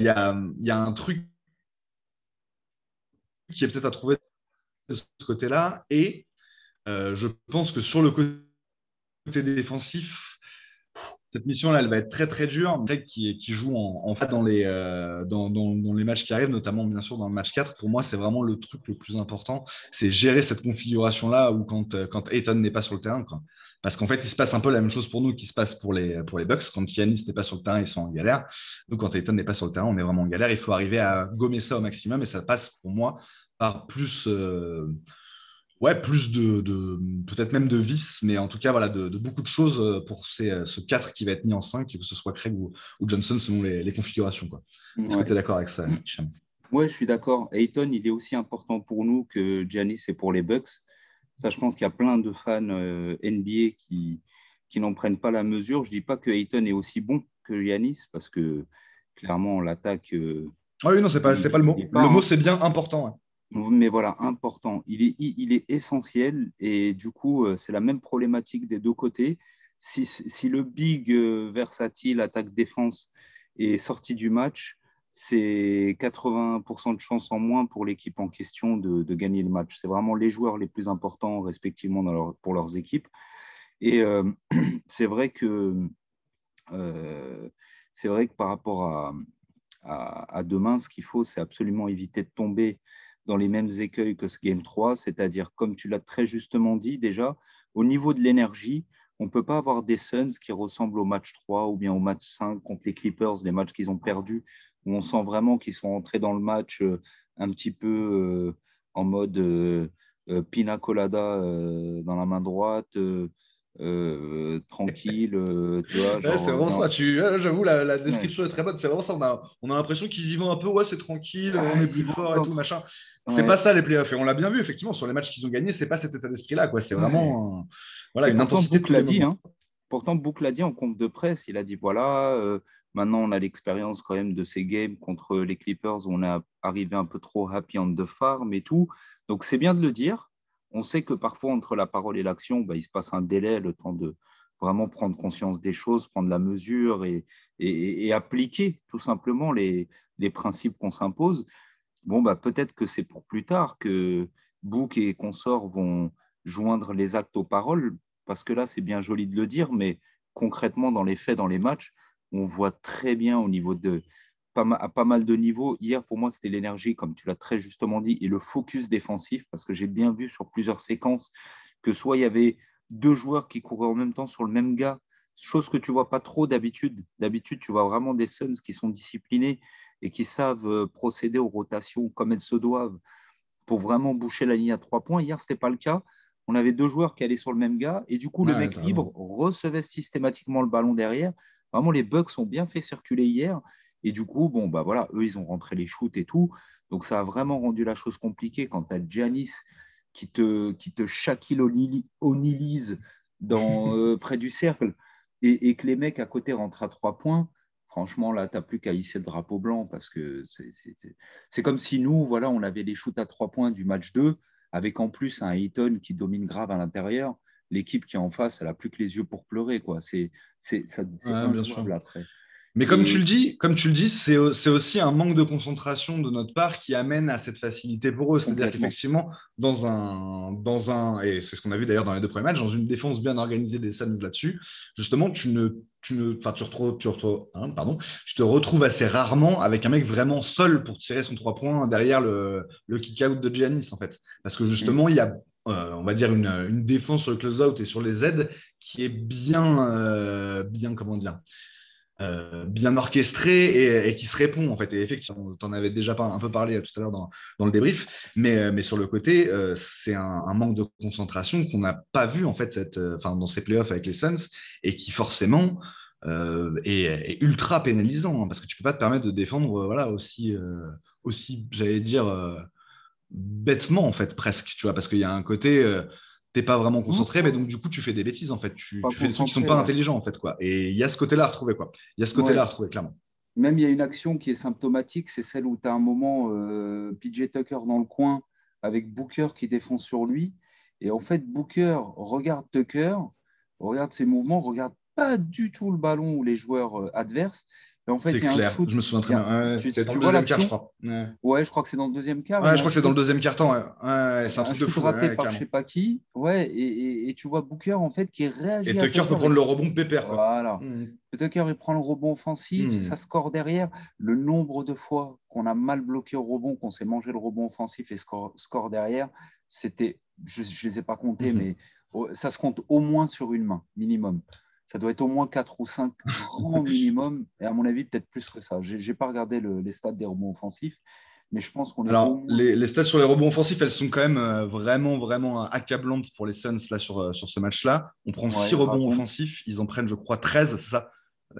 Speaker 1: il y, a, un truc qui est peut-être à trouver de ce côté-là. Et je pense que sur le côté défensif, cette mission-là, elle va être très très dure. Greg qui, qui joue en, fait dans les, euh, dans, les matchs qui arrivent, notamment bien sûr dans le match 4, pour moi, c'est vraiment le truc le plus important. C'est gérer cette configuration-là où quand, euh, quand Ayton n'est pas sur le terrain. Parce qu'en fait, il se passe un peu la même chose pour nous qui se passe pour les, Bucks. Quand Yanis n'est pas sur le terrain, ils sont en galère. Donc, quand Ayton n'est pas sur le terrain, on est vraiment en galère. Il faut arriver à gommer ça au maximum et ça passe pour moi par plus. Euh, ouais, plus de, peut-être même de vis, mais en tout cas, voilà, de, beaucoup de choses euh, pour ces, euh, ce 4 qui va être mis en 5, que ce soit Craig ou, Johnson selon les, configurations. Est-ce que tu es d'accord avec ça, Hicham?
Speaker 2: Oui, je suis d'accord. Ayton, il est aussi important pour nous que Giannis est pour les Bucks. Ça, je pense qu'il y a plein de fans euh, NBA qui, qui n'en prennent pas la mesure. Je ne dis pas que Ayton est aussi bon que Giannis, parce que clairement, l'attaque.
Speaker 1: ah oui, non, ce n'est pas, pas le mot. Le mot, c'est bien important
Speaker 2: mais voilà, important. Il est, il est essentiel et du coup, euh, c'est la même problématique des deux côtés. Si, si le big euh, versatile attaque-défense est sorti du match, c'est 80% de chance en moins pour l'équipe en question de, gagner le match. C'est vraiment les joueurs les plus importants respectivement pour leurs équipes. Et euh, c'est vrai que c'est vrai que par rapport à, à demain, ce qu'il faut, c'est absolument éviter de tomber dans les mêmes écueils que ce Game 3, c'est-à-dire, comme tu l'as très justement dit déjà, au niveau de l'énergie, on ne peut pas avoir des Suns qui ressemblent au match 3 ou bien au match 5 contre les Clippers, des matchs qu'ils ont perdus, où on sent vraiment qu'ils sont entrés dans le match euh, un petit peu euh, en mode euh, pina colada dans la main droite, euh, tranquille, euh, tu vois.
Speaker 1: c'est vraiment ça. Tu... J'avoue, la, description est très bonne. C'est vraiment ça. On a, on a l'impression qu'ils y vont un peu. Ouais, c'est tranquille, ah, on est plus fort et tout, machin. C'est pas ça les playoffs. Et on l'a bien vu, effectivement, sur les matchs qu'ils ont gagnés, c'est pas cet état d'esprit-là. quoi. C'est vraiment voilà, une intensité.
Speaker 2: Book l'a dit. Hein. Pourtant, Book l'a dit en conf de presse. Il a dit voilà, euh, maintenant on a l'expérience quand même de ces games contre les Clippers où on est arrivé un peu trop happy on the farm et tout. Donc c'est bien de le dire on sait que parfois, entre la parole et l'action, bah, il se passe un délai, le temps de vraiment prendre conscience des choses, prendre la mesure et, appliquer tout simplement les, principes qu'on s'impose. Bon, bah, peut-être que c'est pour plus tard que Book et consorts vont joindre les actes aux paroles, parce que là, c'est bien joli de le dire, mais concrètement, dans les faits, dans les matchs, on voit très bien au niveau de, à pas mal de niveaux. Hier, pour moi, c'était l'énergie, comme tu l'as très justement dit, et le focus défensif, parce que j'ai bien vu sur plusieurs séquences que soit il y avait deux joueurs qui couraient en même temps sur le même gars, chose que tu vois pas trop d'habitude. D'habitude, tu vois vraiment des Suns qui sont disciplinés et qui savent euh, procéder aux rotations comme elles se doivent pour vraiment boucher la ligne à trois points. Hier, ce n'était pas le cas. On avait deux joueurs qui allaient sur le même gars et du coup, le mec libre recevait systématiquement le ballon derrière Vraiment, les Bucks ont bien fait circuler hier. Et du coup, bon, bah voilà, eux, ils ont rentré les shoots et tout. Donc, ça a vraiment rendu la chose compliquée quand tu as Giannis qui te, qui te Shaquille O'Nealise dans, euh, près du cercle et, et, que les mecs à côté rentrent à trois points. Franchement, là, tu n'as plus qu'à hisser le drapeau blanc parce que c'est comme si nous, voilà, on avait les shoots à trois points du match 2 avec en plus un Eaton qui domine grave à l'intérieur. L'équipe qui est en face, elle n'a plus que les yeux pour pleurer. Quoi. C'est, ça,
Speaker 1: bien sûr. après. Mais comme tu le dis, comme tu le dis, c'est aussi un manque de concentration de notre part qui amène à cette facilité pour eux. C'est-à-dire qu'effectivement, dans un, dans un, et c'est ce qu'on a vu d'ailleurs dans les deux premiers matchs, dans une défense bien organisée des Suns là-dessus, justement, tu ne, tu ne, enfin, tu retrouves, tu, retrouves, hein, pardon, tu te retrouves assez rarement avec un mec vraiment seul pour tirer son trois points derrière le, le kick-out de Giannis en fait, parce que justement, mm. il y a euh, on va dire, une, une, défense sur le close-out et sur les aides qui est bien, euh, bien comment dire, euh, bien orchestré et, qui se répond en fait. Et effectivement, tu en avais déjà un peu parlé tout à l'heure dans, le débrief, mais, euh, mais sur le côté, euh, c'est un, manque de concentration qu'on n'a pas vu en fait cette, dans ces playoffs avec les Suns et qui forcément est, ultra pénalisant hein, parce que tu peux pas te permettre de défendre voilà aussi, aussi j'allais dire bêtement en fait presque, tu vois, parce qu'il y a un côté t'es pas vraiment concentré, mais donc du coup, tu fais des bêtises en fait. Tu, fais des trucs qui sont pas intelligents en fait, quoi. Et il y a ce côté-là à retrouver, quoi. Il y a ce côté-là à retrouver, clairement.
Speaker 2: Même il y a une action qui est symptomatique, c'est celle où tu as un moment euh, PJ Tucker dans le coin avec Booker qui défend sur lui. Et en fait, Booker regarde Tucker, regarde ses mouvements, regarde pas du tout le ballon ou les joueurs euh, adverses en fait, il y a un shoot.
Speaker 1: Je me souviens très bien. dans le deuxième quart, je crois.
Speaker 2: Ouais. je crois que c'est dans le deuxième quart.
Speaker 1: Ouais, je crois que c'est dans le deuxième quart temps. Ouais. c'est un, truc de fou.
Speaker 2: raté par je sais pas qui. Ouais, et, et, tu vois Booker en fait qui réagit.
Speaker 1: Et Tucker peut prendre le rebond pépère. Quoi.
Speaker 2: Voilà. Mmh. Tucker il prend le rebond offensif, mmh. ça score derrière. Le nombre de fois qu'on a mal bloqué au rebond, qu'on s'est mangé le rebond offensif et score, score derrière, c'était, je, ne les ai pas comptés, mmh. mais ça se compte au moins sur une main minimum ça doit être au moins 4 ou 5 grands minimum, et à mon avis, peut-être plus que ça. Je n'ai pas regardé les stats des rebonds offensifs, mais je pense qu'on est.
Speaker 1: Alors, les, stats sur les rebonds offensifs, elles sont quand même euh, vraiment, vraiment accablantes pour les Suns là, sur, euh, sur ce match-là. On prend 6 rebonds offensifs, ils en prennent, je crois, 13, c'est ça?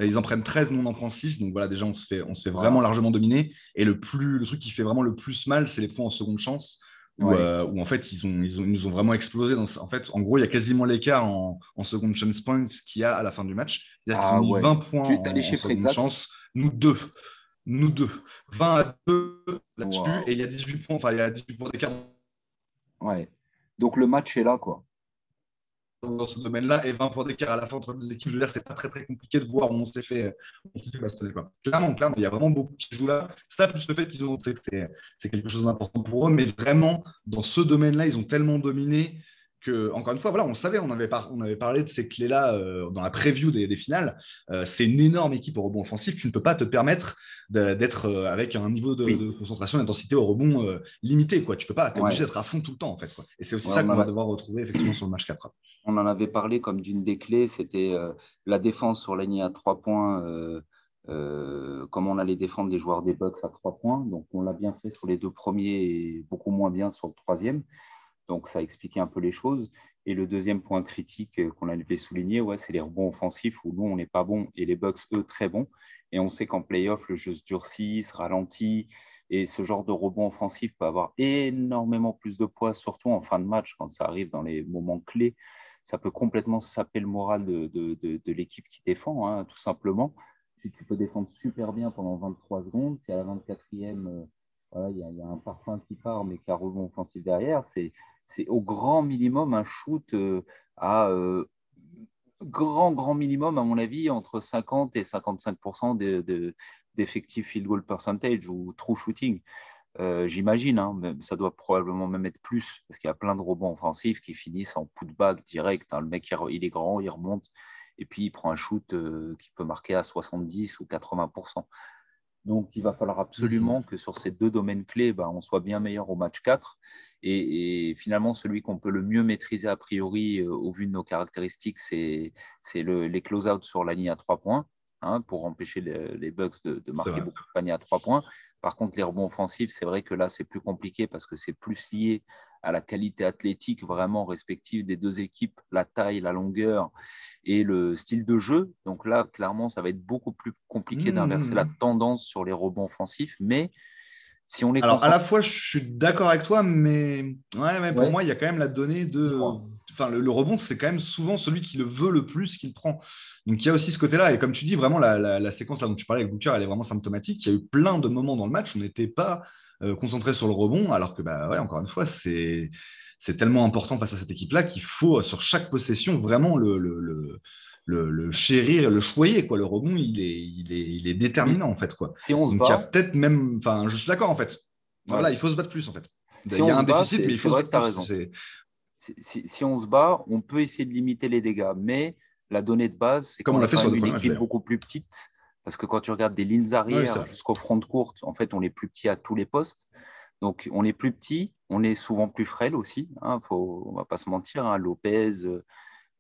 Speaker 1: Ils en prennent 13, nous on en prend 6. Donc voilà, déjà, on se fait, on se fait vraiment largement dominer. Et le, plus, le truc qui fait vraiment le plus mal, c'est les points en seconde chance. Euh, où, en fait ils, ont, ils, nous ont vraiment explosé. en fait, en gros, il y a quasiment l'écart en, en second chance point qu'il y a à la fin du match. C'est-à-dire qu'ils ah ont mis 20 points tu en chance, nous deux. Nous deux. 20 à 2 là-dessus, et il y a 18 points, enfin il y a 18 points d'écart.
Speaker 2: Ouais. Donc le match est là, quoi
Speaker 1: dans ce domaine-là et 20 points d'écart à la fin entre les deux équipes. Je veux c'est pas très très compliqué de voir où on s'est fait, on s'est fait. Quoi. Clairement, clairement, il y a vraiment beaucoup qui jouent là. Ça, plus le fait qu'ils ont, c'est quelque chose d'important pour eux, mais vraiment, dans ce domaine-là, ils ont tellement dominé que, encore une fois, voilà, on savait, on avait, on avait parlé de ces clés-là euh, dans la preview des, des finales. Euh, c'est une énorme équipe au rebond offensif. Tu ne peux pas te permettre d'être euh, avec un niveau de, concentration, d'intensité au rebond limité. Quoi. Tu ne peux pas, tu es obligé d'être à fond tout le temps. En fait, quoi. Et c'est aussi ça qu'on va devoir retrouver effectivement sur le match 4
Speaker 2: on en avait parlé comme d'une des clés, c'était la défense sur la ligne à trois points, comment on allait défendre les joueurs des Bucks à trois points. Donc, on l'a bien fait sur les deux premiers et beaucoup moins bien sur le troisième. Donc, ça a expliqué un peu les choses. Et le deuxième point critique qu'on avait souligné, ouais, c'est les rebonds offensifs où nous, on n'est pas bon et les Bucks, eux, très bons. Et on sait qu'en playoff, le jeu se durcit, se ralentit. Et ce genre de rebond offensif peut avoir énormément plus de poids, surtout en fin de match, quand ça arrive dans les moments clés ça peut complètement saper le moral de, l'équipe qui défend, hein, tout simplement. Si tu peux défendre super bien pendant 23 secondes, si à la 24e, euh, voilà, il y, a un parfum qui part, mais qui a rebond offensif derrière, c'est au grand minimum un shoot euh, à euh, grand, grand minimum, à mon avis, entre 50 et 55% d'effectif field goal percentage ou true shooting. Euh, j'imagine, hein, ça doit probablement même être plus, parce qu'il y a plein de rebonds offensifs qui finissent en putback direct. Hein. Le mec, il est grand, il remonte, et puis il prend un shoot qui peut marquer à 70 ou 80%. Donc, il va falloir absolument mhm. que sur ces deux domaines clés, bah, on soit bien meilleur au match 4. Et, finalement, celui qu'on peut le mieux maîtriser a priori, euh, au vu de nos caractéristiques, c'est les close-out sur la ligne à 3 points. Hein, pour empêcher les, Bucks de, marquer beaucoup de paniers à trois points. Par contre, les rebonds offensifs, c'est vrai que là, c'est plus compliqué parce que c'est plus lié à la qualité athlétique vraiment respective des deux équipes, la taille, la longueur et le style de jeu. Donc là, clairement, ça va être beaucoup plus compliqué d'inverser la
Speaker 1: Mmh.
Speaker 2: tendance sur les rebonds offensifs. Mais si on est
Speaker 1: Alors, à la fois, je suis d'accord avec toi, mais, ouais, mais pour
Speaker 2: Ouais.
Speaker 1: moi, il y a quand même la donnée de. Enfin, le, le rebond, c'est quand même souvent celui qui le veut le plus qui le prend. Donc, il y a aussi ce côté-là. Et comme tu dis, vraiment, la, la- la séquence là dont tu parlais avec Booker, elle est vraiment symptomatique. Il y a eu plein de moments dans le match où on n'était pas euh, concentré sur le rebond, alors que, bah, ouais, encore une fois, c'est. C'est tellement important face à cette équipe-là qu'il faut, sur chaque possession, vraiment le, le, le, le- le chérir, le choyer. Quoi. Le rebond, il est, il est, il est déterminant, en fait. Quoi.
Speaker 2: si on se
Speaker 1: Donc il y a
Speaker 2: bat,
Speaker 1: peut-être même, enfin, je suis d'accord en fait. Voilà,
Speaker 2: Ouais.
Speaker 1: il faut se battre plus en fait.
Speaker 2: Si
Speaker 1: il y a un
Speaker 2: bat,
Speaker 1: déficit, mais il faut
Speaker 2: vrai que t'as
Speaker 1: plus.
Speaker 2: raison. Si, si- si on se bat, on peut essayer de limiter les dégâts. Mais la donnée de base, c'est
Speaker 1: Comme
Speaker 2: qu'on
Speaker 1: on l'a
Speaker 2: a
Speaker 1: fait sur
Speaker 2: une équipe beaucoup plus petite. Parce que quand tu regardes des lignes arrière
Speaker 1: vrai.
Speaker 2: jusqu'au front de courte, en fait, on est plus petit à tous les postes. Donc, on est plus petit, on est souvent plus frêle aussi. Hein, faut, on va pas se mentir. hein, Lopez,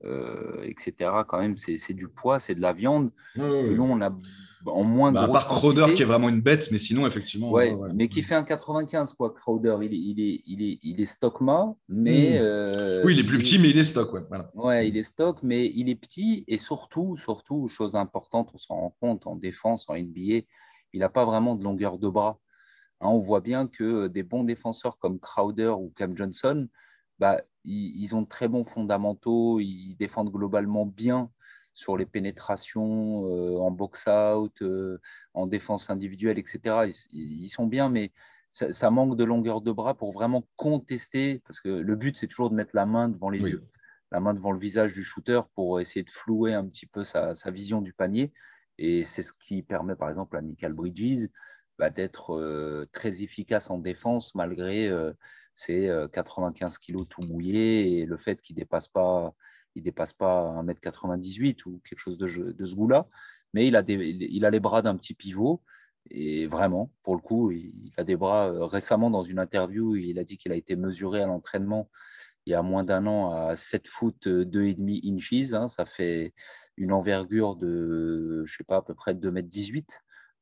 Speaker 2: euh, euh, etc. Quand même, c'est du poids, c'est de la viande que nous, on a en moins
Speaker 1: Bah, à
Speaker 2: grosse
Speaker 1: part Crowder
Speaker 2: quantité.
Speaker 1: qui est vraiment une bête, mais sinon effectivement.
Speaker 2: Ouais,
Speaker 1: ouais, ouais.
Speaker 2: mais qui fait un 95, quoi, Crowder. Il est, il est, il est, il est stockma, mais.
Speaker 1: Mm.
Speaker 2: euh,
Speaker 1: Oui, il est plus petit, mais il est stock. Ouais. Voilà.
Speaker 2: Ouais, il est stock, mais il est petit et surtout, surtout, chose importante, on s'en rend compte en défense, en NBA, il n'a pas vraiment de longueur de bras. Hein, on voit bien que des bons défenseurs comme Crowder ou Cam Johnson, bah, ils, ils ont de très bons fondamentaux, ils défendent globalement bien sur les pénétrations, euh, en box-out, euh, en défense individuelle, etc. Ils, ils sont bien, mais ça, ça manque de longueur de bras pour vraiment contester, parce que le but, c'est toujours de mettre la main devant les
Speaker 1: Oui.
Speaker 2: yeux la main devant le visage du shooter pour essayer de flouer un petit peu sa, sa vision du panier. Et c'est ce qui permet, par exemple, à Michael Bridges bah, d'être euh, très efficace en défense malgré euh, ses euh, 95 kilos tout mouillé et le fait qu'il ne dépasse pas, il dépasse pas 1m98 ou quelque chose de, de ce goût-là. Mais il a, des, il a les bras d'un petit pivot. Et vraiment, pour le coup, il a des bras. euh, Récemment, dans une interview, il a dit qu'il a été mesuré à l'entraînement il y a moins d'un an à 7 foot 2,5 inches. hein, ça fait une envergure de, je sais pas, à peu près 2,18 m,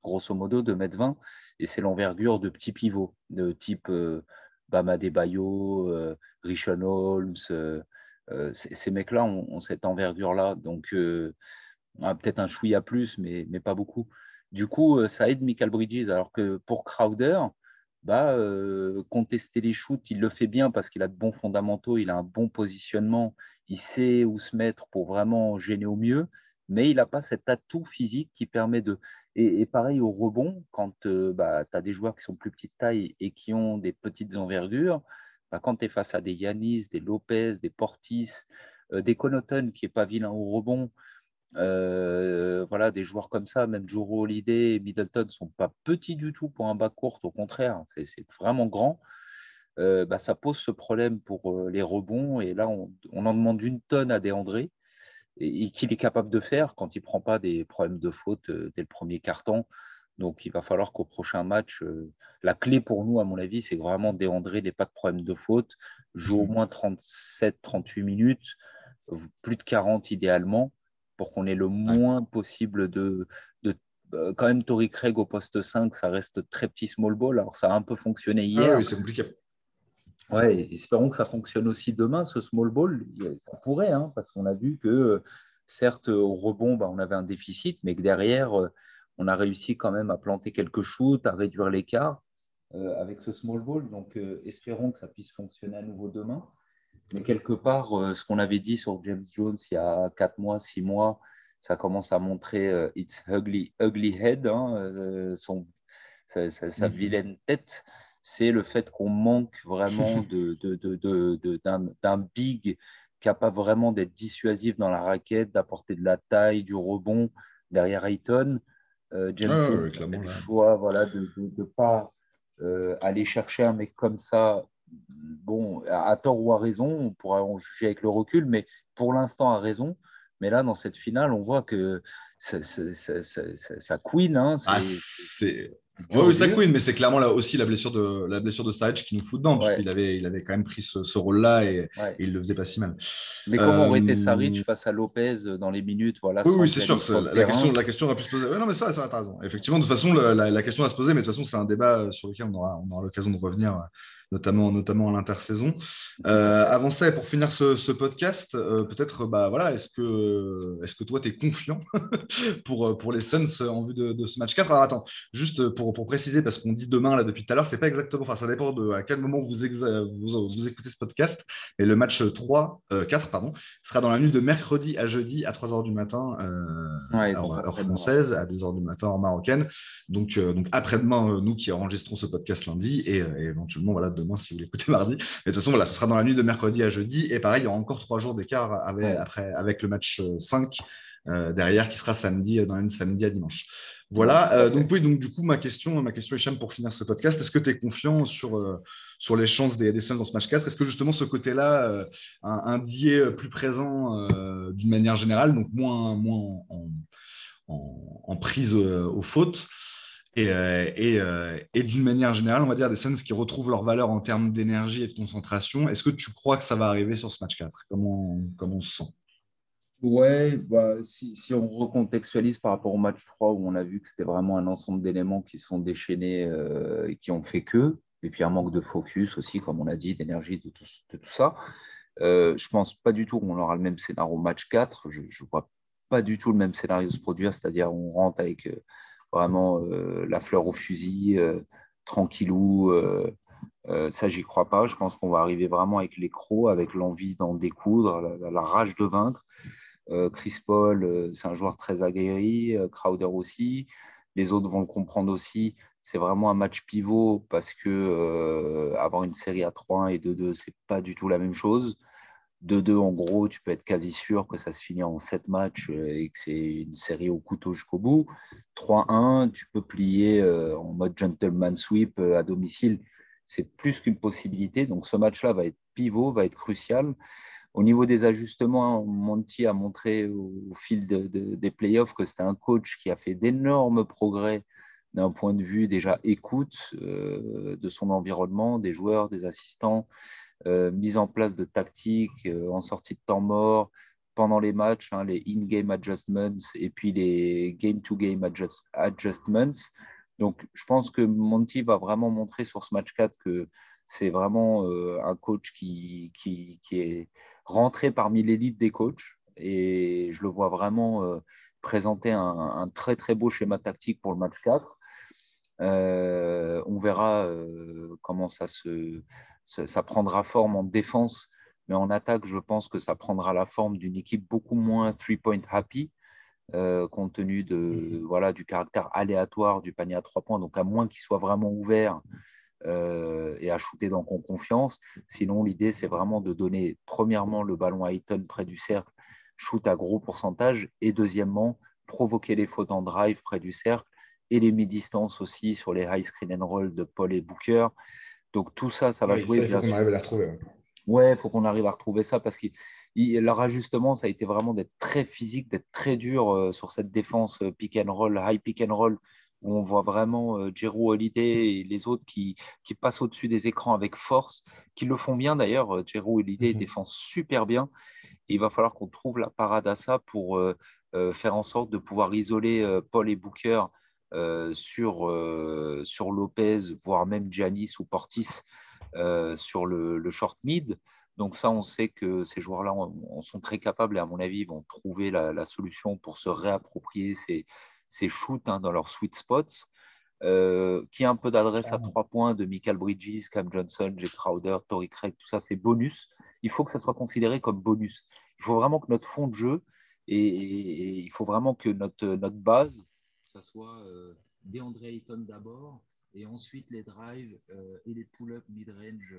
Speaker 2: grosso modo 2,20 m. Et c'est l'envergure de petits pivots, de type euh, Bama Debayo, euh, Rishon Holmes. euh, euh, ces mecs-là ont, cette envergure-là. Donc, ah, peut-être un chouïa plus, mais, pas beaucoup. Du coup, ça aide Michael Bridges. Alors que pour Crowder, bah, contester les shoots, il le fait bien parce qu'il a de bons fondamentaux, il a un bon positionnement, il sait où se mettre pour vraiment gêner au mieux, mais il n'a pas cet atout physique qui permet de... Et, pareil au rebond, quand euh, bah, tu as des joueurs qui sont plus petite taille et qui ont des petites envergures, bah, quand tu es face à des Yanis, des Lopez, des Portis, euh, des Connaughton qui n'est pas vilain au rebond, euh, voilà, des joueurs comme ça, même Juro Holiday et Middleton ne sont pas petits du tout pour un bas court, au contraire, c'est vraiment grand. Euh, bah, ça pose ce problème pour les rebonds. Et là, on, on en demande une tonne à Déandré et, et qu'il est capable de faire quand il ne prend pas des problèmes de faute euh, dès le premier carton. Donc, il va falloir qu'au prochain match, euh, la clé pour nous, à mon avis, c'est vraiment Déandré n'ait pas de problème de faute, joue au moins 37-38 minutes, plus de 40 idéalement, pour qu'on ait le moins possible de. de euh, quand même, Tori Craig au poste 5, ça reste très petit small ball. Alors, ça a un peu fonctionné
Speaker 1: Ah
Speaker 2: hier.
Speaker 1: oui, c'est compliqué.
Speaker 2: Ouais, espérons que ça fonctionne aussi demain, ce small ball. Ça pourrait, hein, parce qu'on a vu que, certes, au rebond, bah, on avait un déficit, mais que derrière, euh, on a réussi quand même à planter quelques shoots, à réduire l'écart euh, avec ce small ball. Donc, euh, espérons que ça puisse fonctionner à nouveau demain. Mais quelque part, euh, ce qu'on avait dit sur James Jones il y a 4 mois, 6 mois, ça commence à montrer its ugly, ugly head, hein, son, sa, sa- sa
Speaker 1: Mhm.
Speaker 2: vilaine tête. C'est le fait qu'on manque vraiment de, d'un, big capable vraiment d'être dissuasif dans la raquette, d'apporter de la taille, du rebond derrière Ayton. Euh, James
Speaker 1: Ouais, ouais,
Speaker 2: Jones
Speaker 1: ouais,
Speaker 2: a fait
Speaker 1: clairement,
Speaker 2: le choix voilà, de ne pas euh, aller chercher un mec comme ça bon, à à tort ou à raison, on pourra en juger avec le recul, mais pour l'instant, à raison. Mais là, dans cette finale, on voit que ça, ça, queen. Hein, c'est
Speaker 1: Ah, oui, ça queen, mais c'est clairement là aussi la blessure de la blessure de Saric qui nous fout dedans, parce
Speaker 2: Ouais.
Speaker 1: qu'il avait, il avait quand même pris ce, ce rôle-là et,
Speaker 2: Ouais.
Speaker 1: et il le faisait pas si mal.
Speaker 2: Mais comment aurait été
Speaker 1: Euh,
Speaker 2: Saric face à Lopez dans les minutes voilà,
Speaker 1: Oui, oui, c'est sûr. La,
Speaker 2: terrain
Speaker 1: question, la question aurait pu se poser. Ouais, non, mais ça, ça, t'as raison. Effectivement, de toute façon, la, la- la question va se poser, mais de toute façon, c'est un débat sur lequel on aura, on aura l'occasion de revenir notamment, notamment à l'intersaison. avant ça, et pour finir ce, podcast, peut-être, bah, voilà, est-ce que, est que toi, tu es confiant pour, pour les Suns en vue de, ce match 4 Alors attends, juste pour, pour préciser, parce qu'on dit demain là depuis tout à l'heure, c'est pas exactement, enfin ça dépend de à quel moment vous, vous, vous, écoutez ce podcast, mais le match 3, 4 pardon, sera dans la nuit de mercredi à jeudi à 3h du matin, heure, française, à 2h du matin en marocaine. Donc, donc après-demain, nous qui enregistrons ce podcast lundi, et, éventuellement voilà, demain si vous l'écoutez mardi. Mais de toute façon, voilà, ce sera dans la nuit de mercredi à jeudi. Et pareil, il y aura encore trois jours d'écart avec, après, avec le match 5 euh, derrière qui sera samedi, euh, dans une samedi à dimanche. Voilà, euh, donc oui, donc du coup, ma question, ma question Hicham, pour finir ce podcast, est-ce que tu es confiant sur, sur les chances des, des Suns dans ce match 4 Est-ce que justement ce côté-là, un, un dié plus présent d'une manière générale, donc moins, moins en, en, prise aux fautes, et, et, et d'une manière générale, on va dire des Suns qui retrouvent leur valeur en termes d'énergie et de concentration. Est-ce que tu crois que ça va arriver sur ce match 4 comment, comment on se sent?
Speaker 2: Ouais, bah, si, on recontextualise par rapport au match 3 où on a vu que c'était vraiment un ensemble d'éléments qui sont déchaînés euh, et qui ont fait que, et puis un manque de focus aussi, comme on a dit, d'énergie, de tout, ça. Euh, je pense pas du tout qu'on aura le même scénario au match 4. Je ne vois pas du tout le même scénario se produire, c'est-à-dire on rentre avec euh, vraiment euh, la fleur au fusil, tranquillou. ça, j'y crois pas. Je pense qu'on va arriver vraiment avec les crocs, avec l'envie d'en découdre, la, rage de vaincre. Euh, Chris Paul, euh, c'est un joueur très aguerri, euh, Crowder aussi. Les autres vont le comprendre aussi. C'est vraiment un match pivot parce que avoir une série à 3-1 et 2-2, c'est pas du tout la même chose. 2-2, en gros, tu peux être quasi sûr que ça se finit en 7 matchs et que c'est une série au couteau jusqu'au bout. 3-1, tu peux plier en mode gentleman sweep à domicile. C'est plus qu'une possibilité. Donc ce match-là va être pivot, va être crucial. Au niveau des ajustements, Monty a montré au, fil des playoffs que c'était un coach qui a fait d'énormes progrès d'un point de vue déjà écoute euh, de son environnement, des joueurs, des assistants, euh, mise en place de tactiques euh, en sortie de temps mort, pendant les matchs, hein, les in-game adjustments et puis les game-to-game adjustments. Donc, je pense que Monty va vraiment montrer sur ce match 4 que c'est vraiment un coach qui, qui, qui est rentrer parmi l'élite des coachs. Et je le vois vraiment euh, présenter un, très très beau schéma tactique pour le match 4. Euh, on verra euh, comment ça, se, ça, prendra forme en défense, mais en attaque, je pense que ça prendra la forme d'une équipe beaucoup moins three-point happy, compte tenu de, voilà, du caractère aléatoire du panier à trois points. Donc, à moins qu'il soit vraiment ouvert, euh, et à shooter dans confiance. Sinon, l'idée, c'est vraiment de donner, premièrement, le ballon à Ayton près du cercle, shoot à gros pourcentage, et deuxièmement, provoquer les fautes en drive près du cercle et les mi-distances aussi sur les high screen and roll de Paul et Booker. Donc tout ça, ça va jouer.
Speaker 1: Il faut qu'on arrive à les retrouver.
Speaker 2: Ouais, il faut qu'on arrive à retrouver ça parce que leur ajustement, ça a été vraiment d'être très physique, d'être très dur euh, sur cette défense euh, pick and roll, high pick and roll, où on voit vraiment euh, Jero Holiday et les autres qui, qui passent au-dessus des écrans avec force, qui le font bien d'ailleurs. Euh, Jero Holiday mhm. défend super bien. il va falloir qu'on trouve la parade à ça pour euh, faire en sorte de pouvoir isoler Paul et Booker sur, sur Lopez, voire même Giannis ou Portis sur le, short mid. Donc ça, on sait que ces joueurs-là sont très capables et à mon avis, ils vont trouver la, la solution pour se réapproprier ces, ces shoots hein, dans leurs sweet spots. Euh, qui a un peu d'adresse à trois points de Michael Bridges, Cam Johnson, Jay Crowder, Tory Craig, tout ça, c'est bonus. Il faut que ça soit considéré comme bonus. Il faut vraiment que notre fond de jeu et, il faut vraiment que notre, notre base, ça soit euh, DeAndre Ayton d'abord et ensuite les drives euh, et les pull-up mid-range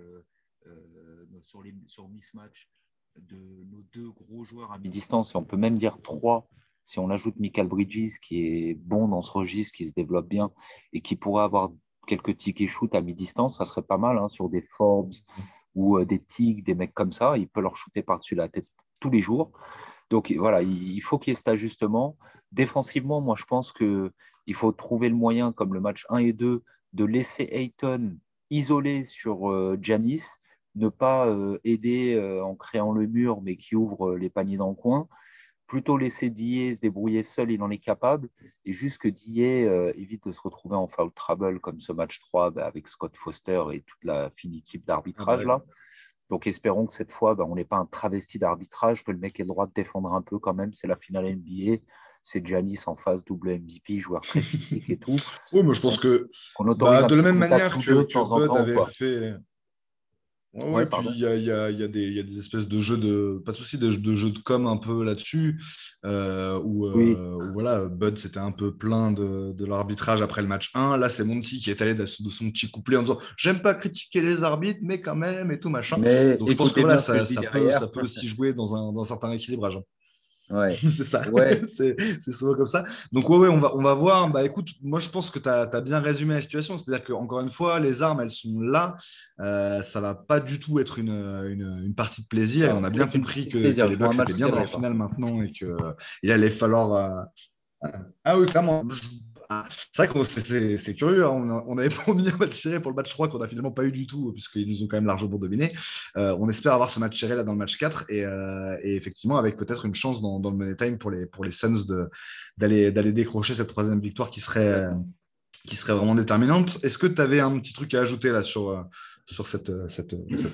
Speaker 2: sur, les, sur mismatch de nos deux gros joueurs à mi-distance. Et on peut même dire trois si on ajoute Michael Bridges, qui est bon dans ce registre, qui se développe bien et qui pourrait avoir quelques tickets shoot à mi-distance, ça serait pas mal hein, sur des Forbes ou euh, des Tigres, des mecs comme ça. Il peut leur shooter par-dessus la tête tous les jours. Donc voilà, il faut qu'il y ait cet ajustement. Défensivement, moi je pense qu'il faut trouver le moyen, comme le match 1 et 2, de laisser Ayton isolé sur euh, Janis, ne pas euh, aider en créant le mur, mais qui ouvre les paniers dans le coin plutôt laisser Die se débrouiller seul, il en est capable, et juste que Die évite de se retrouver en foul trouble comme ce match 3 bah, avec Scott Foster et toute la fine équipe d'arbitrage là. Donc espérons que cette fois, bah, on n'est pas un travesti d'arbitrage, que le mec ait le droit de défendre un peu quand même. C'est la finale NBA, c'est Giannis en face, double MVP, joueur très physique et tout.
Speaker 1: Oui, mais je pense que bah, de la même manière que, que Bud avait fait, Ouais, puis il y a, y, a, y a, des espèces de jeux de. Pas de souci, de, de jeux de com un peu là-dessus. Euh, où, euh, voilà, Bud c'était un peu plein de, de l'arbitrage après le match 1. Là, c'est Monty qui est allé de, son petit couplet en disant J'aime pas critiquer les arbitres, mais quand même, et tout machin. Donc je pense que voilà, ça, ça, peut, ça, peut, aussi jouer dans un, dans un certain équilibrage.
Speaker 2: Ouais.
Speaker 1: c'est ça. Ouais. c'est souvent comme ça. Donc, ouais, ouais, on va, on va voir. Bah, écoute, moi, je pense que tu as, bien résumé la situation. C'est-à-dire qu'encore une fois, les armes, elles sont là. Euh, ça va pas du tout être une, une, une partie de plaisir. on a bien compris que, les Bucks étaient bien dans la finale maintenant et qu'il allait falloir. Euh, ah oui, clairement. Ah, c'est vrai que c'est curieux. Hein. On, avait promis un match serré pour le match 3 qu'on n'a finalement pas eu du tout, puisqu'ils nous ont quand même largement dominé. Euh, on espère avoir ce match serré là dans le match 4 euh, et, effectivement avec peut-être une chance dans, le Money Time pour les, Suns d'aller décrocher cette troisième victoire qui serait, vraiment déterminante. Est-ce que tu avais un petit truc à ajouter là sur, sur cette,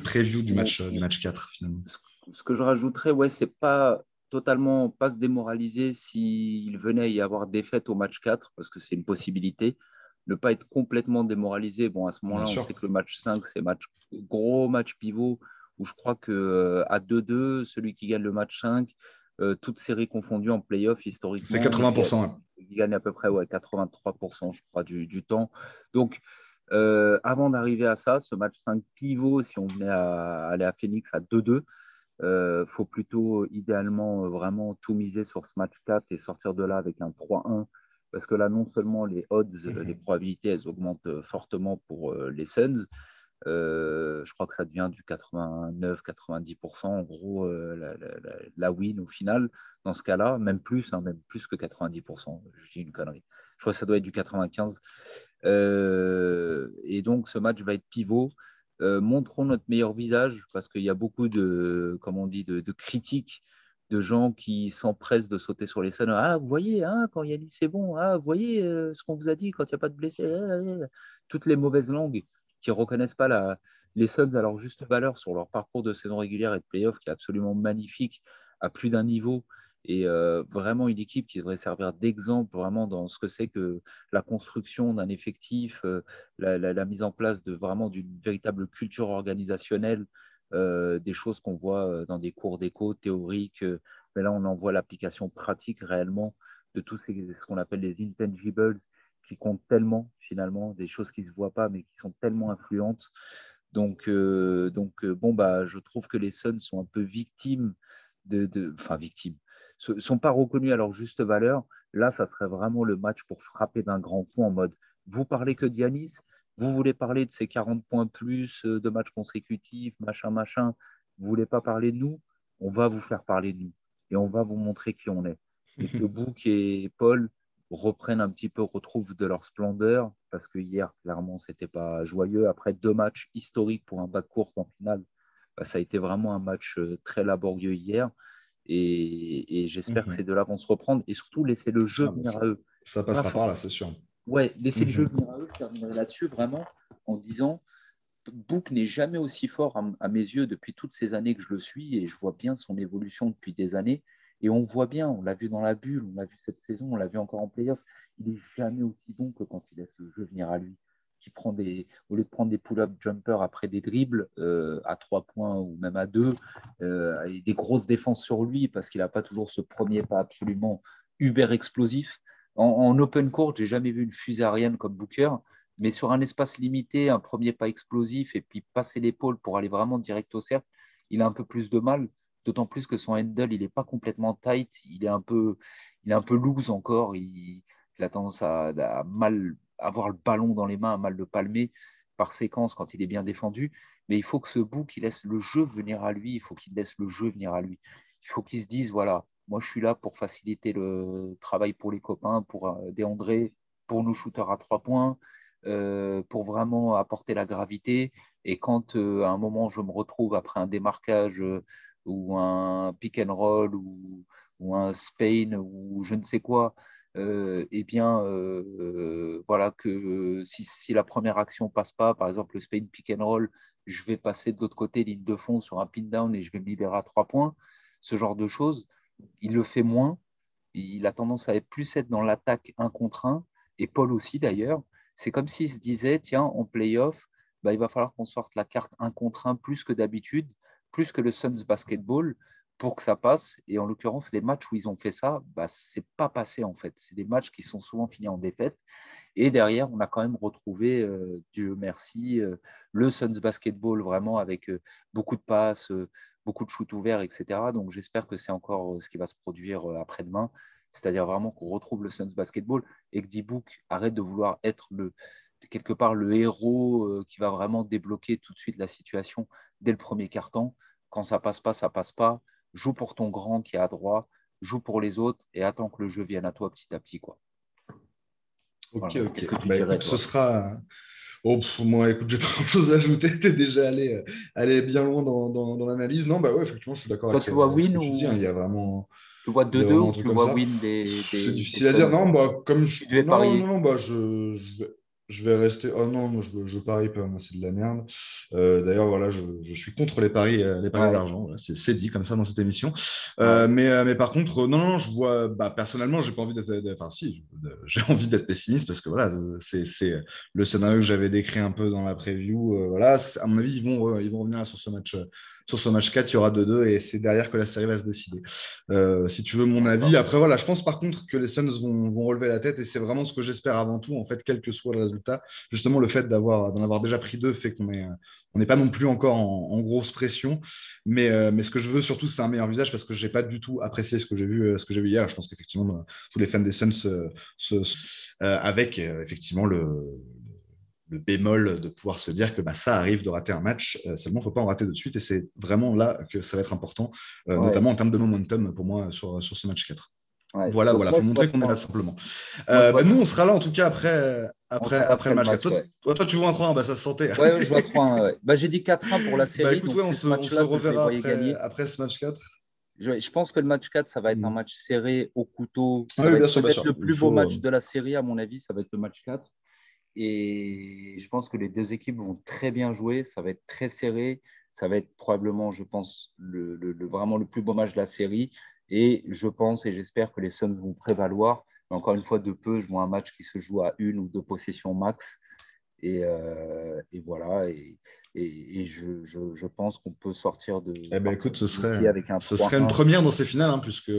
Speaker 1: preview du match, du match 4 finalement?
Speaker 2: Ce que je rajouterais, ouais, c'est pas totalement pas se démoraliser s'il venait y avoir défaite au match 4, parce que c'est une possibilité. Ne pas être complètement démoralisé. Bon, à ce moment-là, on sait que le match 5, c'est match gros match pivot, où je crois que euh, à 2-2, celui qui gagne le match 5, euh, toutes séries confondues en playoff historiquement.
Speaker 1: C'est 80%.
Speaker 2: Il, gagne à peu près ouais, 83%, je crois, du, du temps. Donc, euh, avant d'arriver à ça, ce match 5 pivot, si on venait à aller à Phoenix à 2-2, il euh, faut plutôt idéalement euh, vraiment tout miser sur ce match 4 et sortir de là avec un 3-1 parce que là, non seulement les odds, mhm. les probabilités, elles augmentent euh, fortement pour les Suns. je crois que ça devient du 89-90%, en gros, la, win au final, dans ce cas-là, même plus, hein, même plus que 90%, je dis une connerie. Je crois que ça doit être du 95%. et donc, ce match va être pivot. Euh, montrons notre meilleur visage parce qu'il y a beaucoup de, comment on dit, de, critiques de gens qui s'empressent de sauter sur les scènes. Ah, vous voyez, hein, quand Yannis c'est bon, ah, vous voyez euh, ce qu'on vous a dit quand il n'y a pas de blessés. Ah, ah, ah. Toutes les mauvaises langues qui ne reconnaissent pas les Suns à leur juste valeur sur leur parcours de saison régulière et de playoff qui est absolument magnifique à plus d'un niveau et euh, vraiment une équipe qui devrait servir d'exemple vraiment dans ce que c'est que la construction d'un effectif, euh, la, mise en place de vraiment d'une véritable culture organisationnelle, euh, des choses qu'on voit dans des cours d'éco théoriques, mais là on en voit l'application pratique réellement de tout ce qu'on appelle les intangibles qui comptent tellement finalement, des choses qui ne se voient pas mais qui sont tellement influentes. Donc, donc bon, bah, je trouve que les Suns sont un peu victimes de, de enfin victimes, ne sont pas reconnus à leur juste valeur, là, ça serait vraiment le match pour frapper d'un grand coup en mode vous parlez que Dianis, vous voulez parler de ces 40 points plus euh, de matchs consécutifs, machin, machin, vous voulez pas parler de nous, on va vous faire parler de nous et on va vous montrer qui on est. Et que Book et Paul reprennent un petit peu, retrouvent de leur splendeur, parce que hier, clairement, c'était pas joyeux. Après deux matchs historiques pour un bas de course en finale, bah, ça a été vraiment un match euh, très laborieux hier. Et, j'espère que mhm. ces deux-là vont se reprendre et surtout laisser le jeu ah, venir à eux.
Speaker 1: Ça passera par là, c'est sûr.
Speaker 2: Ouais, laisser le mhm. jeu venir à eux. Je terminerai là-dessus vraiment en disant Book n'est jamais aussi fort à, mes yeux depuis toutes ces années que je le suis et je vois bien son évolution depuis des années. Et on voit bien, on l'a vu dans la bulle, on l'a vu cette saison, on l'a vu encore en playoff. Il n'est jamais aussi bon que quand il laisse le jeu venir à lui qui prend des, au lieu de prendre des pull-up jumpers après des dribbles euh, à trois points ou même à deux, euh, des grosses défenses sur lui parce qu'il n'a pas toujours ce premier pas absolument uber explosif. En, open court, j'ai jamais vu une fusée aérienne comme Booker, mais sur un espace limité, un premier pas explosif et puis passer l'épaule pour aller vraiment direct au cercle, il a un peu plus de mal. D'autant plus que son handle, il n'est pas complètement tight, il est un peu, il est un peu loose encore. Il, a tendance à, mal avoir le ballon dans les mains, mal le palmer par séquence quand il est bien défendu. Mais il faut que ce bout qui laisse le jeu venir à lui, il faut qu'il laisse le jeu venir à lui. Il faut qu'il se dise voilà, moi je suis là pour faciliter le travail pour les copains, pour euh, déandrer, pour nos shooters à trois points, euh, pour vraiment apporter la gravité. Et quand euh, à un moment je me retrouve après un démarquage ou un pick and roll ou, ou un Spain ou je ne sais quoi, eh bien, voilà, que si, si, la première action passe pas, par exemple le Spain pick and roll, je vais passer de l'autre côté, ligne de fond, sur un pin down et je vais me libérer à trois points, ce genre de choses, il le fait moins. Il a tendance à plus être dans l'attaque un contre un, et Paul aussi d'ailleurs. C'est comme s'il se disait, tiens, en playoff, bah, il va falloir qu'on sorte la carte un contre un plus que d'habitude, plus que le Suns basketball, pour que ça passe. Et en l'occurrence, les matchs où ils ont fait ça, bah, ce n'est pas passé en fait. C'est des matchs qui sont souvent finis en défaite. Et derrière, on a quand même retrouvé, euh, Dieu merci, euh, le Suns basketball vraiment avec euh, beaucoup de passes, beaucoup de shoots ouverts, etc. Donc j'espère que c'est encore ce qui va se produire après-demain. C'est-à-dire vraiment qu'on retrouve le Suns basketball et que D-Book arrête de vouloir être le, quelque part le héros qui va vraiment débloquer tout de suite la situation dès le premier quart-temps. Quand ça passe pas, ça passe pas joue pour ton grand qui est à droite, joue pour les autres et attends que le jeu vienne à toi petit à petit. Quoi.
Speaker 1: Ok, ok. Bah, ce sera. Oh, moi, écoute, j'ai pas grand chose à ajouter. Tu es déjà allé, euh, allé bien loin dans, dans, l'analyse. Non, bah ouais, effectivement, je suis d'accord.
Speaker 2: Toi, tu vois win
Speaker 1: ou. Hein, il y a vraiment.
Speaker 2: Tu vois 2-2 ou tu vois win des.
Speaker 1: des c'est difficile à dire. Non, bah, comme je. Tu non, non, non, bah, je, je, je vais rester. Oh non, moi je, je parie pas, moi c'est de la merde. Euh, d'ailleurs, voilà, je, je, suis contre les paris, euh, les paris d'argent. C'est dit comme ça dans cette émission. Euh, mais, mais par contre, non, non, je vois. Bah, personnellement, j'ai pas envie d'être. Enfin, si, j'ai envie d'être pessimiste parce que voilà, c'est le scénario que j'avais décrit un peu dans la preview. voilà, à mon avis, ils vont, ils vont revenir sur ce match sur ce match 4, il y aura 2-2 et c'est derrière que la série va se décider. Euh, si tu veux mon avis. Après, voilà, je pense par contre que les Suns vont, relever la tête et c'est vraiment ce que j'espère avant tout, en fait, quel que soit le résultat. Justement, le fait d'en avoir, déjà pris deux fait qu'on est. On n'est pas non plus encore en, grosse pression, mais, euh, mais ce que je veux surtout, c'est un meilleur visage parce que je n'ai pas du tout apprécié ce que j'ai vu, euh, ce que j'ai vu hier. Je pense qu'effectivement, tous les fans des Suns, avec effectivement le, le bémol de pouvoir se dire que bah, ça arrive de rater un match, euh, seulement il ne faut pas en rater de suite, et c'est vraiment là que ça va être important, euh, notamment en termes de momentum pour moi sur, sur ce match 4. Voilà, voilà, il faut montrer qu'on est là tout simplement. Euh, bah, nous, on sera là en tout cas après, après, après, le match 4. Toi, toi, tu vois un 3-1, bah, ça se sentait.
Speaker 2: Ouais, je vois 3-1. Bah, J'ai dit 4-1 pour la série. donc on,
Speaker 1: se, on se reverra après, après, ce match 4.
Speaker 2: Je, je, pense que le match 4, ça va être un mm. match serré au couteau. Ça ah va être peut-être le plus beau match de la série, à mon avis. Ça va être le match 4. Et je pense que les deux équipes vont très bien jouer. Ça va être très serré. Ça va être probablement, je pense, le, vraiment le plus beau match de la série. Et je pense et j'espère que les Suns vont prévaloir. Mais encore une fois, de peu, je vois un match qui se joue à une ou deux possessions max. Et, euh, voilà. Et, et, je, je, pense qu'on peut sortir de.
Speaker 1: Eh ben, écoute, ce serait, avec un ce serait une première dans ces finales, hein, puisque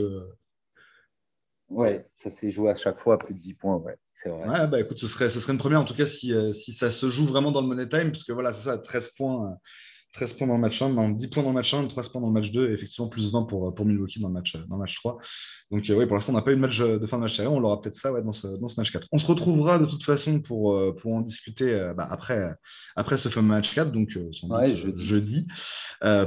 Speaker 2: Ouais, ça s'est joué à chaque fois à plus de 10 points, ouais, c'est vrai.
Speaker 1: Ouais, bah écoute, ce serait, ce serait une première en tout cas si, euh, si ça se joue vraiment dans le money time, parce que voilà, c'est ça, 13 points, 13 points dans le match 1, 10 points dans le match 1, 3 points dans le match 2, et effectivement plus 20 pour, pour Milwaukee dans le match, dans le match 3. Donc euh, oui, pour l'instant, on n'a pas eu de match de fin de match on l'aura peut-être ça ouais, dans, ce, dans ce match 4. On se retrouvera de toute façon pour, euh, pour en discuter euh, bah, après, après ce fameux match 4, donc jeudi,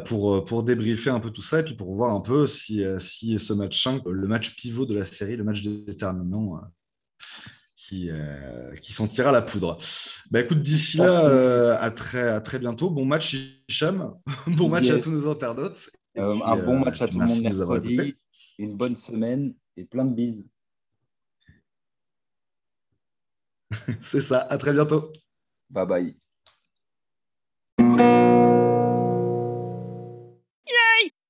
Speaker 1: pour, pour débriefer un peu tout ça, et puis pour voir un peu si, si ce match 5, le match pivot de la série, le match déterminant, qui, euh, qui sentira la poudre. Bah, écoute, d'ici là, euh, à, très, à très bientôt. Bon match, Hicham. bon match à tous nos internautes.
Speaker 2: Euh, un bon match à tout le monde mercredi. Une bonne semaine et plein de bises.
Speaker 1: C'est ça. À très bientôt.
Speaker 2: Bye bye.